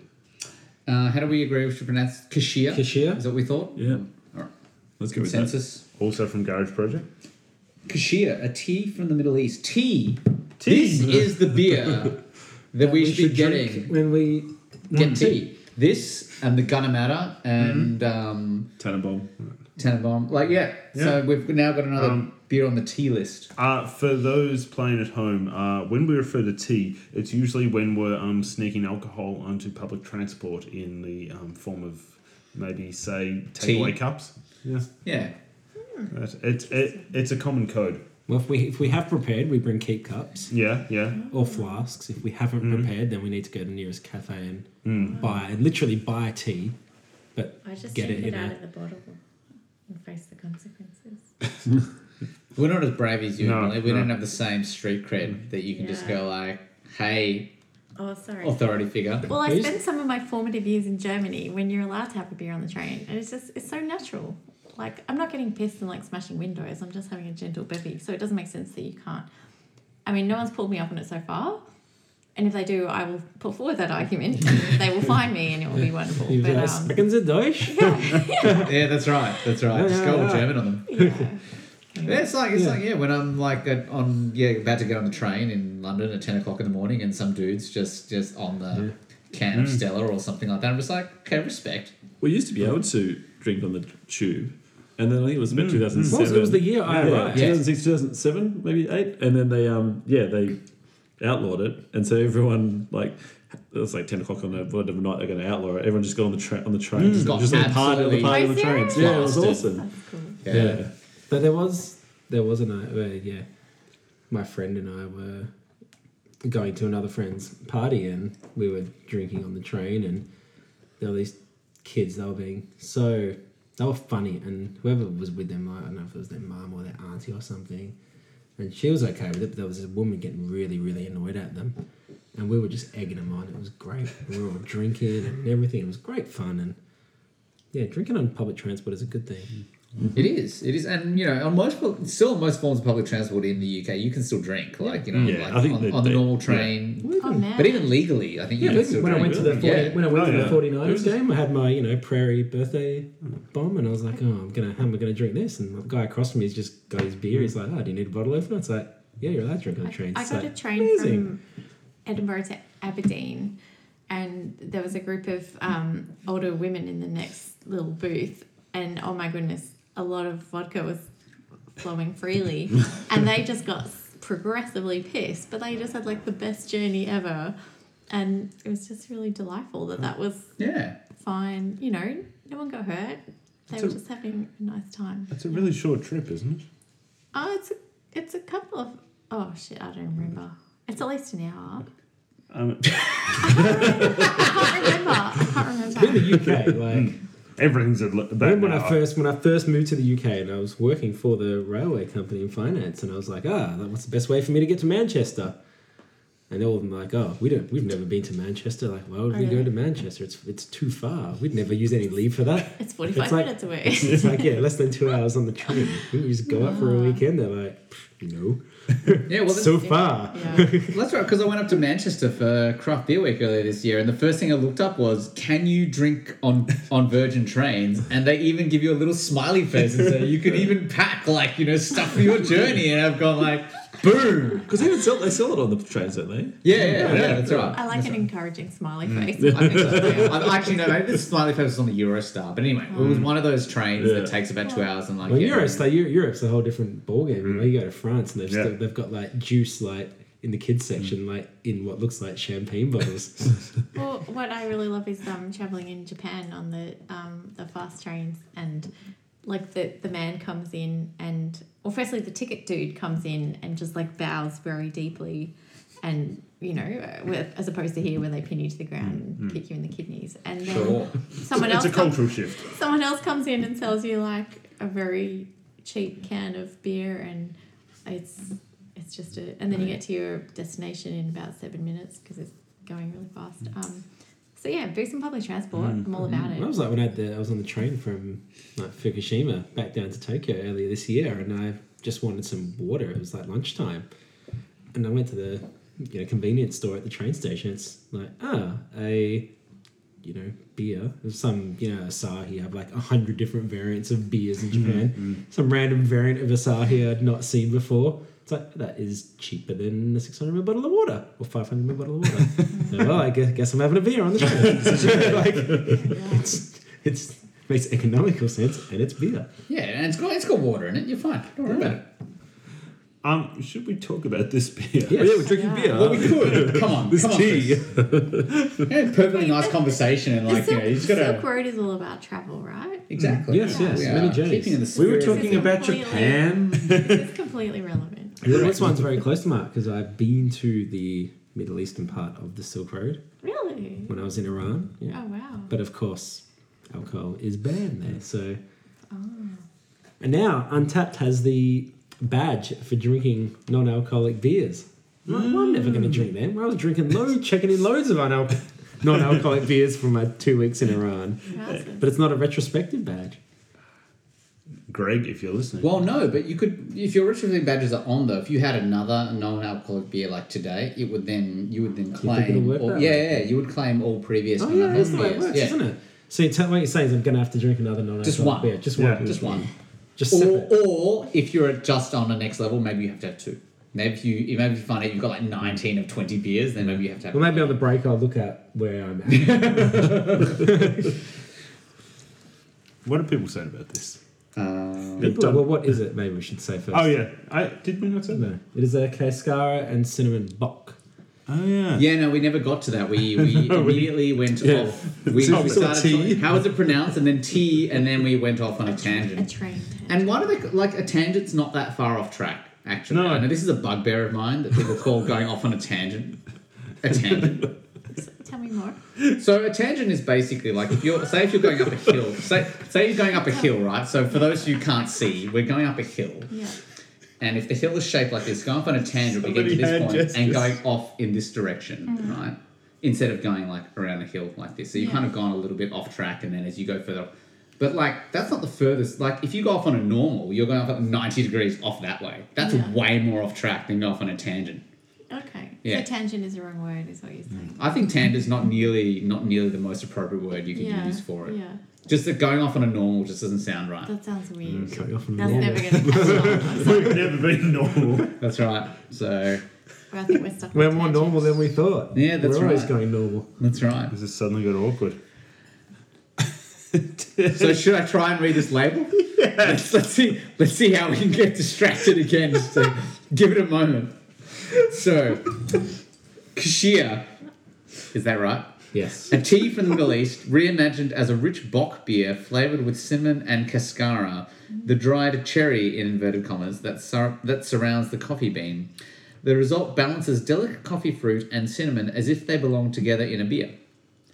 Uh, how do we agree we should pronounce Kashia? Kashia? Is that what we thought? Yeah. All right. Let's go with that. Consensus. Also from Garage Project. Kashia, a tea from the Middle East. Tea. Tea. This is the beer that we, should be getting. when we Get want tea. This and the Gunnamatta and um, Tannenbaum. Tannenbaum. Like, yeah. So we've now got another Um, beer on the tea list. Uh, for those playing at home, uh, when we refer to tea, it's usually when we're um, sneaking alcohol onto public transport in the um, form of maybe, say, takeaway cups. Yeah. Yeah. That's- It's it, it's a common code. Well, if we if we have prepared, we bring keep cups Yeah, yeah. or flasks. If we haven't Mm-hmm. prepared, then we need to go to the nearest cafe and Mm. buy literally buy tea. But I just Get drink it it, in out a- of the bottle and face the consequences. We're not as brave as you, No, We no. don't have the same street cred that you can just go like, hey, Oh, sorry. authority figure. Well, I spent some of my formative years in Germany when you're allowed to have a beer on the train, and it's just it's so natural. Like I'm not getting pissed and like smashing windows. I'm just having a gentle bevy, so it doesn't make sense that you can't. I mean, no one's pulled me up on it so far. And if they do, I will put forward that argument. they will find me, and it will be wonderful. You But, guys, um, Sprechen Sie Deutsch? yeah, yeah, that's right. That's right. Yeah, Just go all yeah. German on them. yeah. Yeah, it's like it's Yeah. like yeah, when I'm like at, on yeah about to get on the train in London at ten o'clock in the morning, and some dudes just just on the can of Stella or something like that. I'm just like, okay, respect. We used to be able to drink on the tube, and then I think it was about It 2007. was, it was the year I yeah, arrived. 2006, 2007, maybe eight, and then they um yeah they outlawed it, and so everyone like it was like ten o'clock on a whatever night they're going to outlaw it. Everyone just got on the train on the train, mm. just, Got just on the party, on the party on the serious? trains. Yeah, it was awesome. That's cool. Yeah. Yeah. But there was there was a night where yeah, my friend and I were going to another friend's party and we were drinking on the train and there were these kids they were being so they were funny and whoever was with them I don't know if it was their mum or their auntie or something and she was okay with it but there was this woman getting really really annoyed at them. And we were just egging them on. It was great. We were all drinking and everything. It was great fun and yeah drinking on public transport is a good thing It is. It is, and you know, on most still on most forms of public transport in the UK, you can still drink. Like you know, Yeah, like I think on, they- on the they- normal yeah. train. Oh man. But even legally, I think you Yeah, can still when I drink. went to the 40, yeah. when I went Oh, to yeah. the 49ers game, I had my you know prairie birthday bomb, and I was like, oh, I'm gonna how am I gonna drink this? And the guy across from me has just got his beer. He's like, oh, do you need a bottle opener? It's like, yeah, you're allowed to drink on the train. I got like, a train amazing. from Edinburgh to Aberdeen, and there was a group of um, older women in the next little booth, and oh my goodness, a lot of vodka was flowing freely, and they just got progressively pissed, but they just had like the best journey ever, and it was just really delightful that that was Yeah. fine. You know, no one got hurt. They It's were a- just having a nice time. It's a really short trip, isn't it? Oh, it's a, it's a couple of oh shit, I don't remember. It's at least an hour. Um, I can't remember. I can't remember. In remember. the UK, like everything's at about remember when an I first when I first moved to the UK and I was working for the railway company in finance, and I was like, ah, what's the best way for me to get to Manchester? And all of them were like, oh, we don't, we've never been to Manchester. Like, why would we go Really? to Manchester? It's it's too far. We'd never use any leave for that. It's forty five like- minutes away. It's like yeah, less than two hours on the train. Wouldn't you just go out for a weekend? They're like, no, Yeah. Well, so far. Yeah. that's right. Because I went up to Manchester for Craft Beer Week earlier this year, and the first thing I looked up was, "Can you drink on on Virgin trains?" And they even give you a little smiley face and say you can even pack like you know stuff for your journey. And I've gone like, boom. Because they even sell they sell it on the trains, don't they? Yeah, yeah, yeah. That's right. I like an encouraging smiley face. I think so. Yeah. I actually no, maybe the smiley face was on the Eurostar, but anyway, it was one of those trains Yeah. that takes about two hours and like Well, yeah. Europe's like Eu- Europe's a whole different ballgame. You know, you go to France and they've Yeah. still, they've got like juice like in the kids section, like in what looks like champagne bottles. Well, what I really love is um, traveling in Japan on the um, the fast trains, and like the the man comes in, and well, firstly the ticket dude comes in and just like bows very deeply, and you know, uh, with, as opposed to here where they pin you to the ground and kick you in the kidneys, and then Sure. someone it's else a comes, cultural shift. someone else comes in and sells you like a very cheap can of beer and it's it's just a and then you get to your destination in about seven minutes because it's going really fast. Um so yeah boost and public transport mm. i'm all about I it was like when I, had the, I was on the train from like Fukushima back down to Tokyo earlier this year, and I just wanted some water. It was like lunchtime, and I went to the you know convenience store at the train station. It's like ah a you know beer. There's some you know Asahi have like a hundred different variants of beers in mm-hmm. Japan. Mm-hmm. Some random variant of Asahi I'd not seen before. It's like that is cheaper than a 600 ml bottle of water or 500 ml bottle of water. well, I guess, guess I'm having a beer on the train. like, it's it's makes economical sense and it's beer. Yeah, and it's got it's got water in it. You're fine. Don't worry about it. Um, should we talk about this beer? Yes. Oh, yeah, we're drinking Yeah. beer. Well, we could. Come on, This come on. tea. Chris. Yeah, perfectly nice conversation and the like you Silk, know you just gotta Silk Road is all about travel right exactly. Yes, yes, We many are journeys. keeping in the We were talking about Japan. this is completely relevant This one's very close to my because I've been to the Middle Eastern part of the Silk Road really when I was in Iran. Yeah. oh wow But of course, alcohol is banned there. So, oh. and now Untappd has the badge for drinking non-alcoholic beers. Well, I'm never going to drink them. I was drinking loads, checking in loads of unal- non-alcoholic beers for my two weeks in Iran. Wowzers. But it's not a retrospective badge. Greg, if you're listening. Well, no, but you could if your rich drinking badges are on though. If you had another non-alcoholic beer like today, it would then you would then claim. it'll work all- yeah, yeah, you would claim all previous Oh yeah, non-alcoholic that's the way it works, yeah. isn't it? So you tell, what you're saying is I'm going to have to drink another non Just one. beer. Just Yeah. one. Just one. Just Or, or if you're just on the next level, maybe you have to have two. Maybe if you maybe you find out you've got like 19 of 20 beers, then maybe you have to have. Well, maybe on the break I'll look at where I'm at. What do people say about this? Um, People, well, what is it? Maybe we should say first. Oh yeah, I did we not say that? No, it is a Cascara and cinnamon bock. Oh yeah. yeah, no, we never got to that. We we immediately went Yeah. off. We, we we saw started tea. talking- how is it pronounced, and then T, and then we went off on a A tangent. train. And why do they like a tangent's not that far off track? Actually, No. I know this is a bugbear of mine that people call going off on a tangent. A tangent. Tell me more. So a tangent is basically like if you're say if you're going up a hill. Say say you're going up a hill, right? So for those who can't see, we're going up a hill, Yeah. and if the hill is shaped like this, going up on a tangent, we get to this point gestures. and going off in this direction, mm. right? Instead of going like around a hill like this. So you've Yeah. kind of gone a little bit off track, and then as you go further. But like that's not the furthest. Like if you go off on a normal, you're going off at ninety degrees off that way. That's Yeah. way more off track than go off on a tangent. Okay. Yeah. So tangent is the wrong word, is what you're mm. saying. I think tangent's not nearly not nearly the most appropriate word you could yeah. use for it. Yeah. Just that going off on a normal just doesn't sound right. That sounds weird. Going off on That's normal. never going to catch. We've never been normal. That's right. So I think we're stuck. We're on more tangent. normal than we thought. Yeah, that's We're always right. going normal. that's right. This has suddenly got awkward. So should I try and read this label? Let's, let's see. Let's see how we can get distracted again. Just to give it a moment. So, Kashia, is that right? Yes. A tea from the Middle East, reimagined as a rich bock beer flavored with cinnamon and cascara, the dried cherry in inverted commas that sur- that surrounds the coffee bean. The result balances delicate coffee fruit and cinnamon as if they belong together in a beer.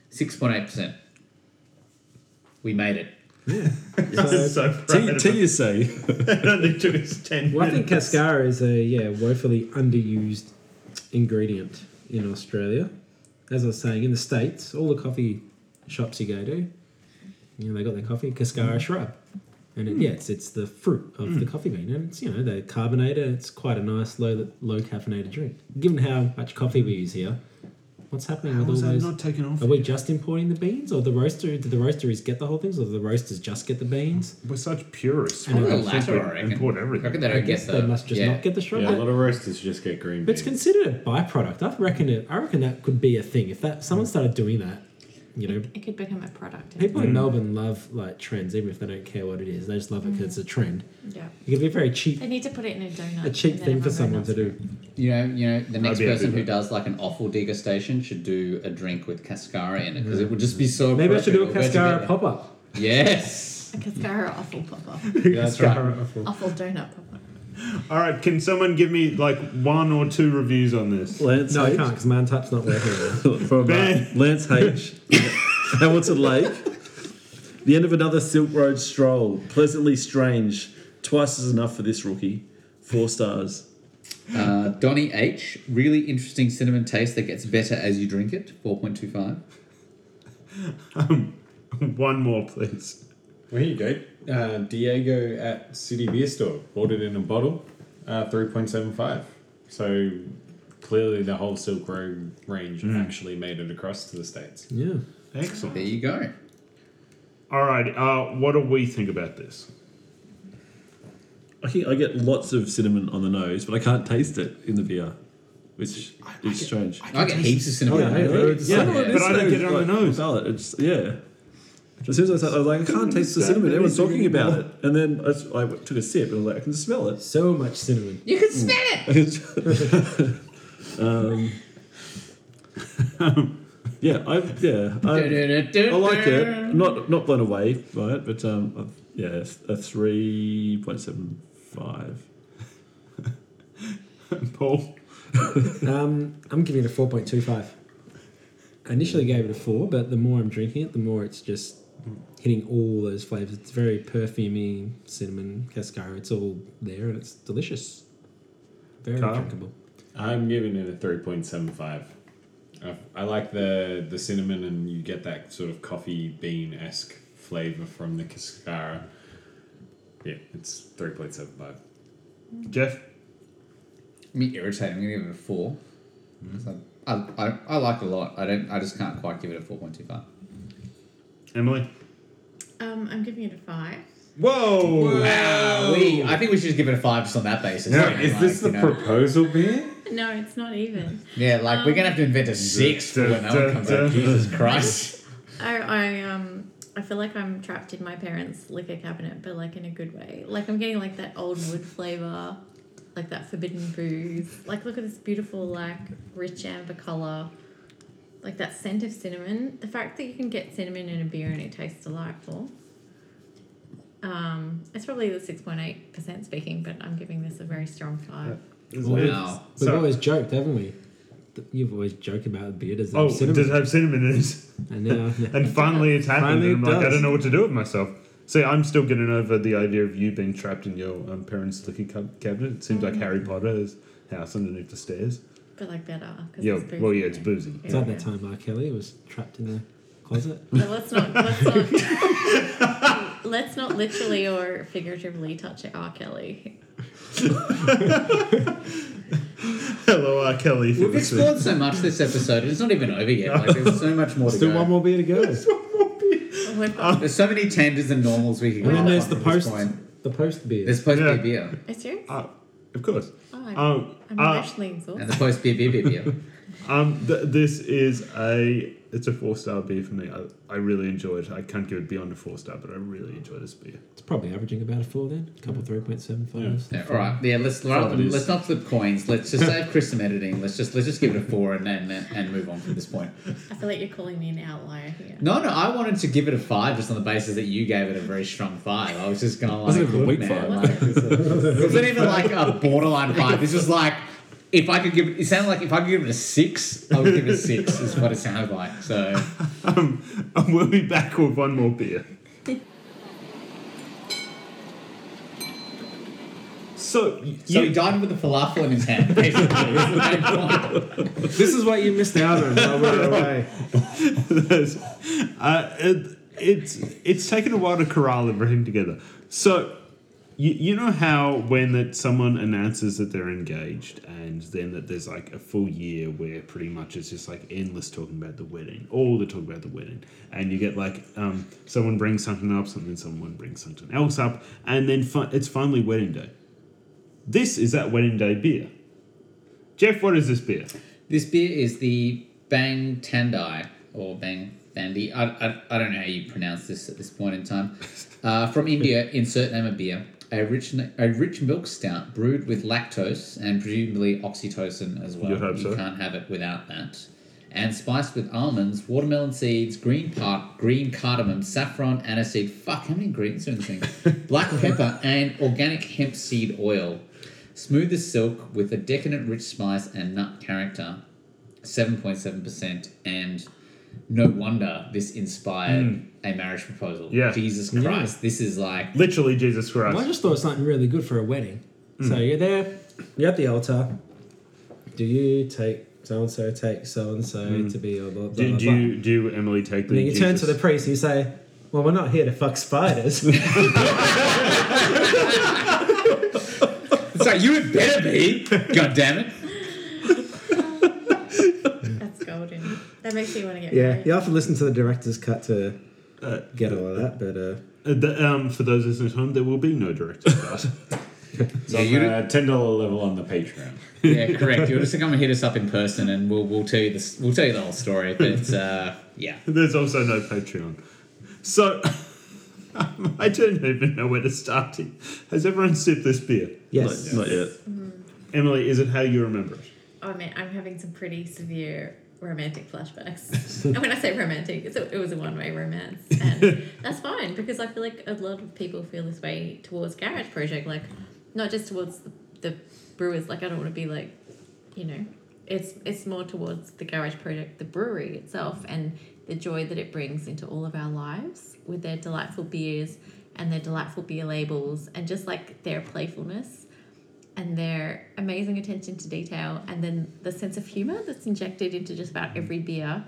Six point eight percent. We made it. I'm so proud Tea, of tea it. you say? It only took us ten Well, I think minutes. Cascara is a yeah woefully underused ingredient in Australia. As I was saying, in the states, all the coffee shops you go to, you know, they got their coffee Cascara shrub, and it, hmm. yeah, it's, it's the fruit of the hmm. coffee bean, and it's you know they carbonate it. It's quite a nice low low caffeinated drink. Given how much coffee we use here, what's happening How with all was that those? not taken off? Are we just importing the beans, or the roaster? Did the roasteries get the whole things, or do the roasters just get the beans? We're such purists. And We the latter, I reckon. Import I everything. reckon they don't get the. They must just yeah. not get the shrub. Yeah, a lot of roasters just get green beans. But it's considered a byproduct. I reckon it. I reckon that could be a thing. If that someone started doing that, you know, It could become a product. people in mm. Melbourne love like trends, even if they don't care what it is. They just love it because it's a mm. trend. Yeah. It could be very cheap, They need to put it in a donut. a cheap thing for someone to do. You know, you know, the next be happy person who with does like an offal degustation should do a drink with cascara in it because it would just be so. Maybe I should do a appropriate. We'll go Cascara together. pop up. Yes, A cascara awful pop up. that's right. awful donut pop up. All right, can someone give me like one or two reviews on this? Lance No, I H. can't because my untouched not working. From uh, Ben. Lance H. Hamilton Lake. The end of another Silk Road stroll. Pleasantly strange. Twice is enough for this rookie. Four stars. Uh, Donny H. Really interesting cinnamon taste that gets better as you drink it. Four point two five. One more, please. There you go. Uh, Diego at City Beer Store bought it in a bottle, uh, three point seven five. So clearly, the whole Silk Road range actually made it across to the states. Yeah. Excellent. There you go. All right, uh, what do we think about this? I think I get lots of cinnamon on the nose, but I can't taste it in the beer, which is strange. I get heaps of cinnamon. Oh, yeah, on it. yeah, it's- Yeah, Yeah. But I don't get it on like, the nose. palate. It's yeah. As soon as I said, I was like, I can't taste the cinnamon. Everyone's anything talking about it, and then I, s- I took a sip and I was like, I can smell it. So much cinnamon. You can smell it. um, yeah, I yeah, I, I like it. I'm not not blown away by it, but um, I've, yeah, a three point seven five. Paul? Um, I'm giving it a 4.25. I initially gave it a 4, but the more I'm drinking it, the more it's just hitting all those flavors. It's very perfumey, cinnamon, cascara. It's all there and it's delicious. Very Carl? drinkable. I'm giving it a three point seven five. I, I like the the cinnamon, and you get that sort of coffee bean esque flavor from the cascara. Yeah, it's three point seven five. Jeff? Me irritating. I'm gonna give it a 4 So I, I, I like it a lot. I don't. I just can't quite give it a four point two five. Emily? Um, I'm giving it a five. Whoa! Wow. We, I think we should just give it a five just on that basis. Now, you know, is this the you know. proposal beer? No, it's not even. Yeah, like we're gonna have to invent a six for when that one comes out. Jesus Christ. I, I um I feel like I'm trapped in my parents' liquor cabinet, but like in a good way. Like I'm getting like that old wood flavor, like that forbidden booze. Like look at this beautiful like rich amber color, like that scent of cinnamon. The fact that you can get cinnamon in a beer and it tastes delightful. Um, it's probably the six point eight percent speaking, but I'm giving this a very strong five. Wow. We've So- always joked, haven't we? You've always joked about beer does have Oh, cinnamon. does it have cinnamon in it? and now, And finally it's happened. Finally and I'm it like, I does. don't know what to do with myself. See, I'm still getting over the idea of you being trapped in your um, parents' liquor cab- cabinet. It seems like Harry Potter's house underneath the stairs. But like better. Yeah, it's boozy. well, yeah, it's boozy. it's like that time R. Kelly was trapped in the closet. But let's not let's not let's not literally or figuratively touch R. Kelly. Hello, R. Kelly. if We've listening. explored so much this episode, and it's not even over yet. Like, there's so much more to Still go. one more beer to go. We've got, There's so many tenders and normals we could go And then there's the post, point. the post beer. There's post Yeah. beer beer. Are you serious? Uh, of course. Oh, I'm, Um, I'm uh, emotionally And exhausted. the post beer beer beer beer. um, th- this is a it's a four star beer for me. I, I really enjoy it. I can't give it beyond a four star, but I really enjoy this beer. It's probably averaging about a four then. A couple three point seven fives. Yeah, all right. Yeah, let's rather it than, let's not flip coins. Let's just save Chris some editing. Let's just let's just give it a four and and, and move on from this point. I feel like you're calling me an outlier here. No, no, I wanted to give it a five just on the basis that you gave it a very strong five. I was just gonna like, Wasn't even a look, weak man, five. like, it wasn't even like a borderline five. This was like if I could give it, it sounded like if I could give it a six, I would give it a six. Is what it sounded like. So Um, and we'll be back with one more beer. So, y- so he died with a falafel in his hand. Basically. This is what you missed out on while we were away. Uh, it, it's it's taken a while to corral everything together. So you, you know how when that someone announces that they're engaged and then that there's like a full year where pretty much it's just like endless talking about the wedding, all the talk about the wedding, and you get like um, someone brings something up, something someone brings something else up, and then fi- it's finally wedding day. This is that wedding day beer. Jeff, what is this beer? This beer is the Bang Tandai or Bang Thandi. I, I, I don't know how you pronounce this at this point in time. Uh, from India, insert name of beer. A rich, a rich milk stout brewed with lactose and presumably oxytocin as well. You'd hope you so. can't have it without that. And spiced with almonds, watermelon seeds, green park, green cardamom, saffron, aniseed. Fuck, how many ingredients are in this thing? Black pepper and organic hemp seed oil. Smooth as silk with a decadent rich spice and nut character. 7.7% and no wonder this inspired hmm. a marriage proposal. Yeah. Jesus Yeah. Christ. This is like Literally, Jesus Christ. Well, I just thought something really good for a wedding. Hmm. So you're there, you're at the altar. Do you take so and so, take so and so to be a blah blah blah? Do, do you do Emily take the? And then you turn to the priest and you say, "Well, we're not here to fuck spiders." So you had better be. God damn it. That's golden. That makes me want to get yeah, married. you have to listen to the director's cut to Uh, get all of that. But uh, Uh, the, um, for those listening at home, there will be no director's cut. It's Yeah, on you the ten dollar level on the Patreon. Yeah, correct. You'll just come and hit us up in person and we'll we'll tell you this we'll tell you the whole story. But it's uh yeah. There's also no Patreon. So, I don't even know where to start. here. Has everyone sipped this beer? yes, Not, not yet. Emily, is it how you remember it? Oh man, I'm having some pretty severe romantic flashbacks. and when I say romantic, it's a, it was a one way romance, and that's fine because I feel like a lot of people feel this way towards Garage Project, like not just towards the, the brewers. Like I don't want to be like, you know, it's it's more towards the Garage Project, the brewery itself, and the joy that it brings into all of our lives with their delightful beers and their delightful beer labels, and just like their playfulness and their amazing attention to detail and then the sense of humor that's injected into just about every beer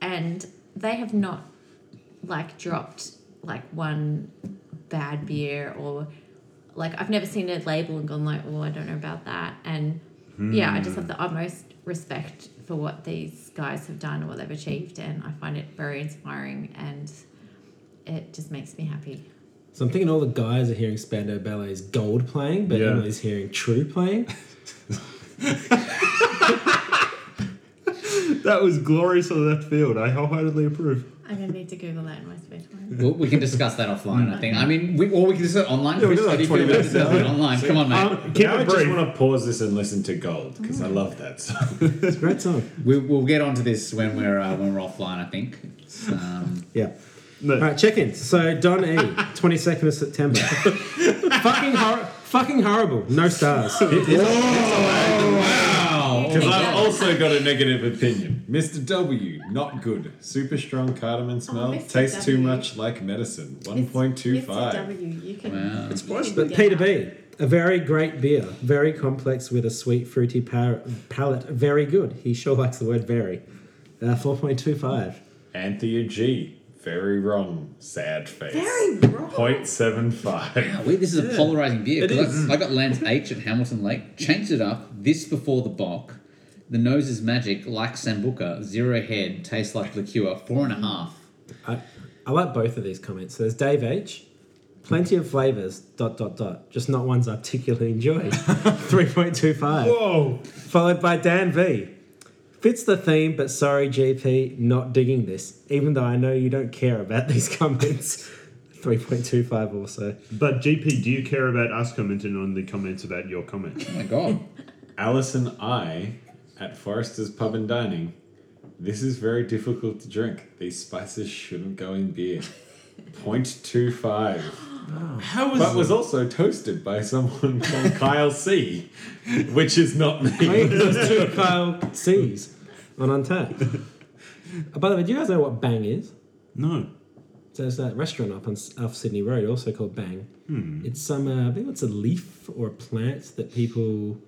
and they have not like dropped like one bad beer or like I've never seen a label and gone like, oh, I don't know about that. And yeah, I just have the utmost respect for what these guys have done or what they've achieved, and I find it very inspiring and it just makes me happy. So I'm thinking all the guys are hearing Spandau Ballet's Gold playing, but Yeah. Emily's hearing True playing. That was glorious on left field. I wholeheartedly approve. I'm gonna need to Google that in my spare time. Well, we can discuss that offline. I think. I mean, we, or we can discuss it online. Yeah, we Chris, got how do you like feel 20 about minutes discussing it now. online? Come on, mate. Um, keep now I just brief. want to pause this and listen to Gold because I love that song. It's a great song. we, we'll get onto this when we're uh, when we're offline. I think. It's, um, Yeah. No, All right, check-ins. So Don E, 22nd of September. fucking hor- fucking horrible. No stars. wow. Because I've also got a negative opinion. Mr. W, not good. Super strong cardamom smell. Mr. Tastes too W. much like medicine. Mr. 1.25. W, you can. Wow. It's you spicy. can But get Peter that. B, a very great beer, very complex with a sweet, fruity par- palate. Very good. He sure likes the word very. Uh, 4.25. Anthea G, very wrong. Sad face. Very wrong. 0.75. Wow, wait, this is a polarizing beer. It 'cause is. I, I got Lance H at Hamilton Lake, changed it up. This before the Bock. The nose is magic, like Sambuca. Zero head, tastes like liqueur. Four and a half. I, I like both of these comments. So There's Dave H. Plenty of flavors, dot, dot, dot. Just not ones I particularly enjoy. 3.25. Whoa! Followed by Dan V. Fits the theme, but sorry, GP, not digging this. Even though I know you don't care about these comments. 3.25 also. But GP, do you care about us commenting on the comments about your comment? Oh my god. Alison I at Forrester's Pub and Dining. This is very difficult to drink. These spices shouldn't go in beer. 0.25. How was But was also toasted by someone called Kyle C, which is not me. there's two Kyle C's on Untappd. Uh, by the way, do you guys know what Bang is? no? So there's that restaurant up on S- off Sydney Road, also called Bang. It's some, uh, I think it's a leaf or a plant that people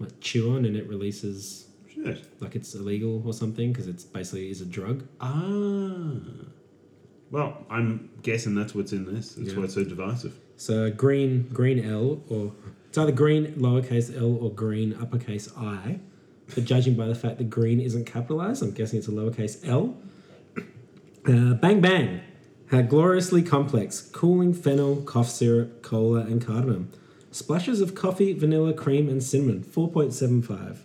like chew on, and it releases Shit. like it's illegal or something because it's basically is a drug. Ah. Well, I'm guessing that's what's in this. That's Yeah. why it's so divisive. So green green L or it's either green lowercase L or green uppercase I. But judging by the fact that green isn't capitalized, I'm guessing it's a lowercase L. Uh, bang bang. How gloriously complex. Cooling fennel, cough syrup, cola, and cardamom. Splashes of coffee, vanilla, cream, and cinnamon. 4.75.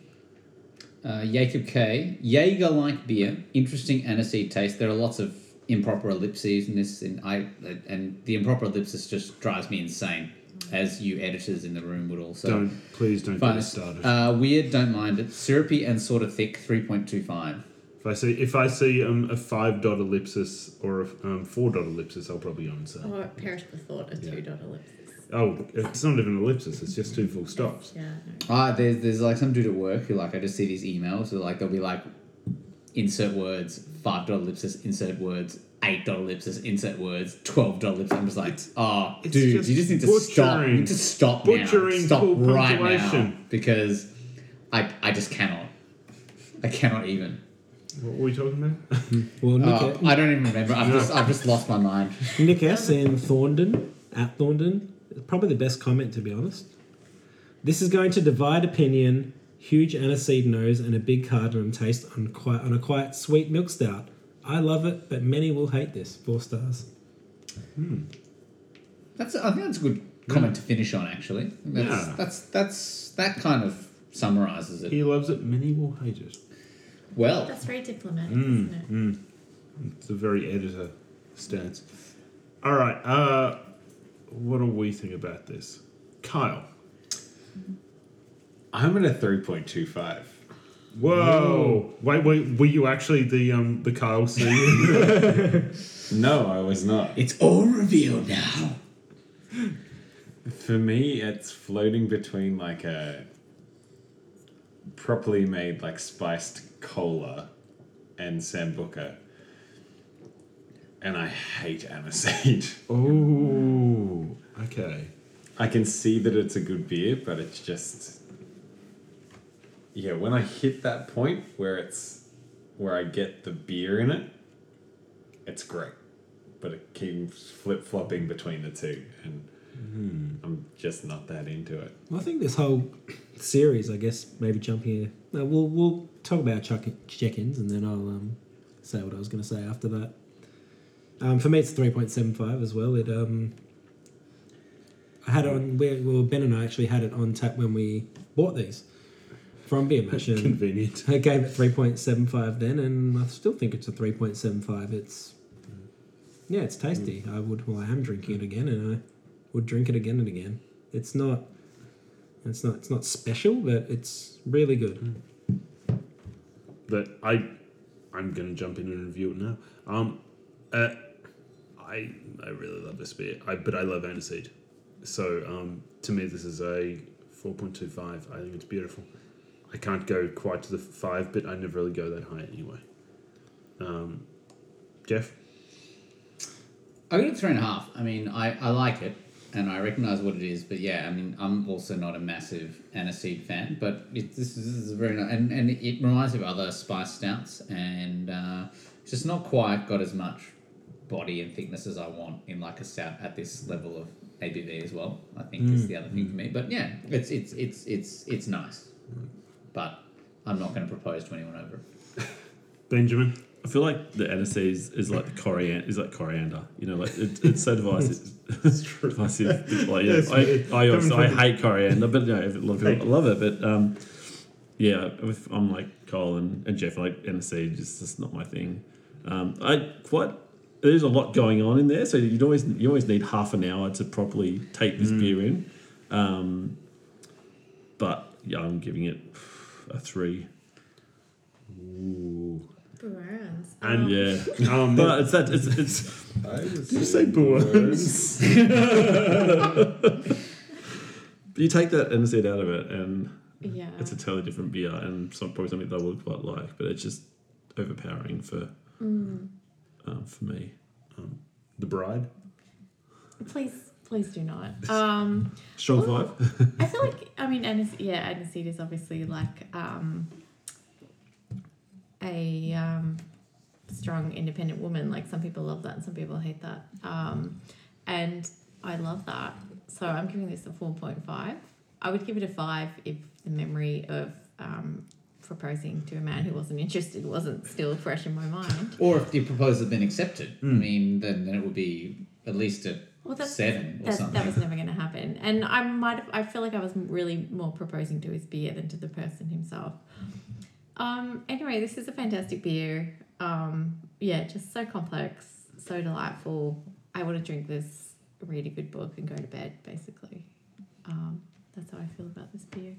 Uh, Jacob K. Jaeger like beer, interesting aniseed taste. There are lots of improper ellipses in this, and I and the improper ellipsis just drives me insane, as you editors in the room would also. don't please don't get us started. Uh, weird, don't mind it. Syrupy and sort of thick, three point two five. if I see if I see um, a five dot ellipsis or a um, four dot ellipsis, I'll probably answer. Or perish the thought, a two dot ellipsis. Oh, it's not even an ellipsis. It's just two full stops. Yeah. no. Ah, there's there's like some dude at work who like I just see these emails where like they'll be like, insert words, five dot ellipsis, insert words, eight dot ellipsis, insert words, twelve dollar ellipsis. I'm just like, oh, it's dude, just you just need to stop. You need to stop butchering now. Stop cool right now because I I just cannot. I cannot even. What were we talking about? Well, Nick, Oh, I don't even remember. I've just I've just lost my mind. Nick S. in Thorndon, at Thorndon, probably the best comment to be honest. This is going to divide opinion. Huge aniseed nose and a big cardamom taste on quite on a quite sweet milk stout. I love it, but many will hate this. Four stars. That's I think that's a good comment to finish on. Actually, that's Yeah. that's that's that kind of summarizes it He loves it. Many will hate it. well. That's very diplomatic, Mm, isn't it? It's a very editor stance. All right. Uh, what do we think about this, Kyle? I'm at a 3.25. Whoa! Wait, wait. Were you actually the um the Kyle C? No, I was not. It's all revealed now. For me, it's floating between like a properly made, like spiced cola and Sambuca. And I hate aniseed. oh, okay. I can see that it's a good beer, but it's just. Yeah, when I hit that point where it's. where I get the beer in it, it's great. but it keeps flip flopping between the two, and I'm just not that into it. Well, I think this whole series, I guess, maybe jumping here. No, we'll we'll talk about check-ins, and then I'll um, say what I was going to say after that. Um, for me, it's three point seven five as well. It um, I had it on. We, well, Ben and I actually had it on tap when we bought these from Beer Mash, Convenient. I gave it three point seven five then, and I still think it's a three point seven five. It's yeah, it's tasty. I would. Well, I am drinking it again, and I would drink it again and again. It's not. It's not. It's not special, but it's really good. But I, I'm gonna jump in and review it now. Um, uh, I I really love this beer. I but I love aniseed. So um, to me, this is a four point two five. I think it's beautiful. I can't go quite to the five, but I never really go that high anyway. Um, Jeff, I give it three and a half. I mean, I, I like it and I recognize what it is, but yeah, I mean, I'm also not a massive aniseed fan, but it, this, is, this is very nice, and, and it reminds me of other spice stouts, and uh, it's just not quite got as much body and thickness as I want in like a stout at this level of ABV as well. I think is the other thing for me, but yeah, it's it's it's it's it's nice, but I'm not going to propose to anyone over it. Benjamin. I feel like the aniseed is, is like the coriander. Is like coriander. You know, like it, it's so divisive. it's true. divisive. Like, yeah, Yes, I. I, I hate coriander, but no, a lot of people love it. But um, yeah, if I'm like Cole and, and Jeff, like aniseed, just just not my thing. Um, I quite. There's a lot going on in there, so you always you always need half an hour to properly take this beer in. Um, but yeah, I'm giving it a three. Ooh. Burns. And Yeah, Um, but it's that it's it's. Did you say boys? You take that aniseed out of it, and yeah. it's a totally different beer, and some, probably something that I would quite like, but it's just overpowering for Mm. um, for me. the bride. Please, please do not. Um, Strong Well, five. I feel like I mean, aniseed, yeah, aniseed is obviously like um, a um, strong, independent woman. Like some people love that, and some people hate that. Um, and I love that. So I'm giving this a four point five. I would give it a five if the memory of um, proposing to a man who wasn't interested wasn't still fresh in my mind. Or if the proposal had been accepted, I mean, then, then it would be at least a Well, that's seven or That's, something. that was never going to happen. And I might have, I feel like I was really more proposing to his beer than to the person himself. Um, anyway, this is a fantastic beer. Um, yeah, just so complex, so delightful. I want to drink this, read a good book, and go to bed, basically. Um, that's how I feel about this beer.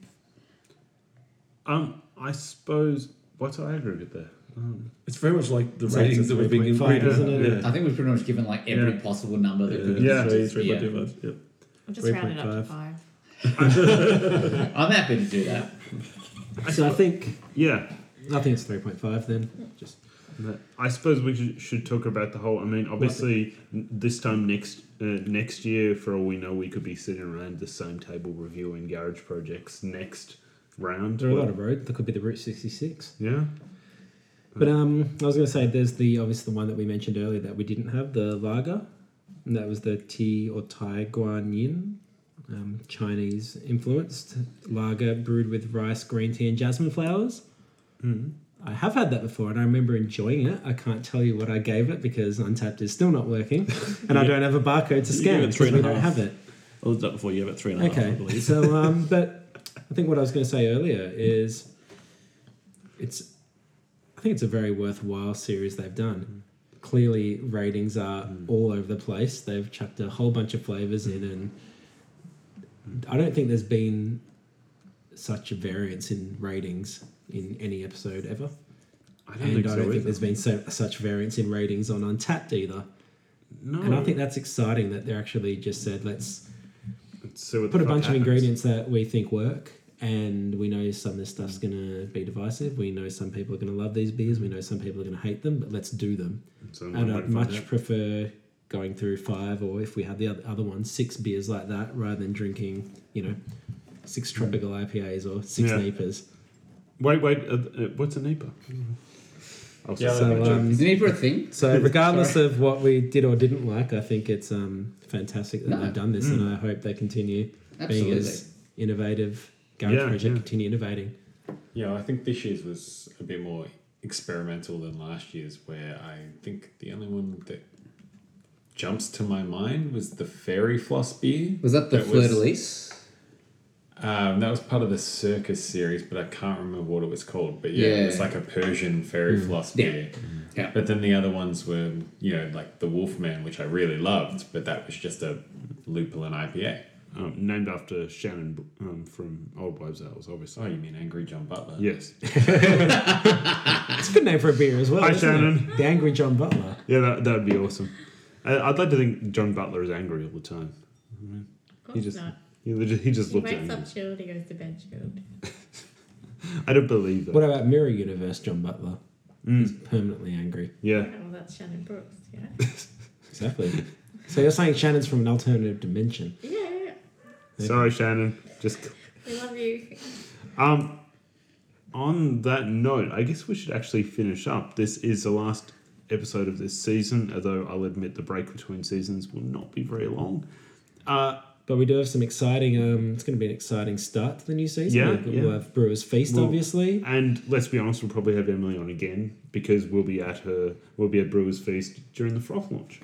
Um, I suppose what's our aggregate there? Um, It's very much like the So ratings it's that we've been 3.5, reading. isn't it? Yeah. I think we've pretty much given like every Yeah. possible number that we could Yeah. give Three, this three beer. point two five. Yep. I'll just round it up to five. I'm happy to do that. So I think yeah, I think it's three point five then. Just I suppose we should, should talk about the whole. I mean, obviously, this time next uh, next year, for all we know, we could be sitting around the same table reviewing garage projects next round. there are a lot Well, of roads. There could be the Route sixty six. yeah. But um, I was going to say there's the obviously the one that we mentioned earlier that we didn't have the lager, and that was the tea or Tie Guan Yin, um, Chinese influenced lager brewed with rice, green tea, and jasmine flowers. Mm. I have had that before, and I remember enjoying it. I can't tell you what I gave it because Untappd is still not working, and I don't have a barcode to scan because three and we don't half. have it. I looked up before you have it three and a half. I Okay, believe. so um, but I think what I was going to say earlier is it's think it's a very worthwhile series they've done. Clearly, ratings are all over the place. They've chucked a whole bunch of flavors in, and I don't think there's been such a variance in ratings in any episode ever. I don't and think I don't think either. there's been so, such variance in ratings on Untappd either. No, And I think that's exciting that they're actually just said let's Let's put a bunch happens. of ingredients that we think work and we know some of this stuff's going to be divisive we know some people are going to love these beers we know some people are going to hate them but let's do them So and i'd much out. prefer going through five or if we had the other, other ones six beers like that rather than drinking you know six tropical ipas or six Yeah. nepas Wait, wait. Uh, uh, what's a NEPA? I'll Yeah, So, um, Is the Nipper a thing? So regardless of what we did or didn't like, I think it's um, fantastic that No. they've done this, and I hope they continue being as innovative. Garage Yeah, Project yeah. continue innovating. Yeah, I think this year's was a bit more experimental than last year's, where I think the only one that jumps to my mind was the Fairy Floss beer. Was that the That Fleur de Lis? Um, that was part of the Circus series, but I can't remember what it was called. But yeah, it was like a Persian Fairy Floss Yeah. beer. Yeah. But then the other ones were, you know, like the Wolfman, which I really loved, but that was just a lupulin IPA. Um, named after Shannon um, from Old Wives' Tales, obviously. Oh, you mean Angry John Butler? Yes. It's a good name for a beer as well. Hi, isn't it? Shannon. The Angry John Butler. Yeah, that that'd be awesome. I, I'd like to think John Butler is angry all the time. Of course He just not. he, legit- he just He looks wakes angry. up chilled, he goes to bed chilled. I don't believe that. What about Mirror Universe John Butler? Mm. He's permanently angry. yeah. Oh, well, that's Shannon Brooks, yeah. Exactly. so you're saying Shannon's from an alternative dimension? yeah, yeah, yeah. Sorry, Shannon. Just We love you. um. On that note, I guess we should actually finish up. This is the last episode of this season, although I'll admit the break between seasons will not be very long. Uh, But we do have some exciting. Um, it's going to be an exciting start to the new season. Yeah, we'll, yeah. we'll have Brewers Feast, Well, obviously. And let's be honest, we'll probably have Emily on again because we'll be at her, we'll be at Brewers Feast during the froth launch.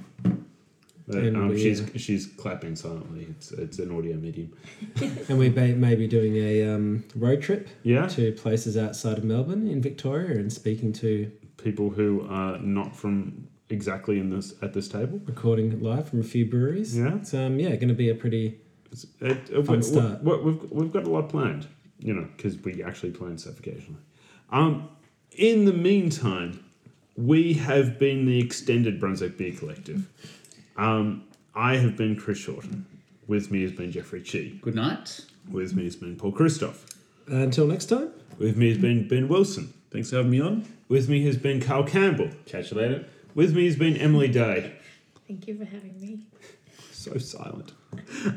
But, And um, we, she's uh, she's clapping silently. It's it's an audio medium. And we may, may be doing a um, road trip Yeah, to places outside of Melbourne in Victoria and speaking to people who are not from exactly in this at this table. recording live from a few breweries. Yeah. It's um yeah going to be a pretty It's, it, it, Fun we- start. we- we've we've got a lot planned, you know, because we actually plan stuff occasionally. Um, in the meantime, we have been the extended Brunswick Beer Collective. Um, I have been Chris Shorten. With me has been Jeffrey Chi. Good night. With me has been Paul Christoph. until next time. With me has been Ben Wilson. Thanks for having me on. With me has been Carl Campbell. Catch you later. With me has been Emily Day. Thank you for having me. So silent.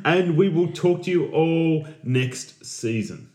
And we will talk to you all next season.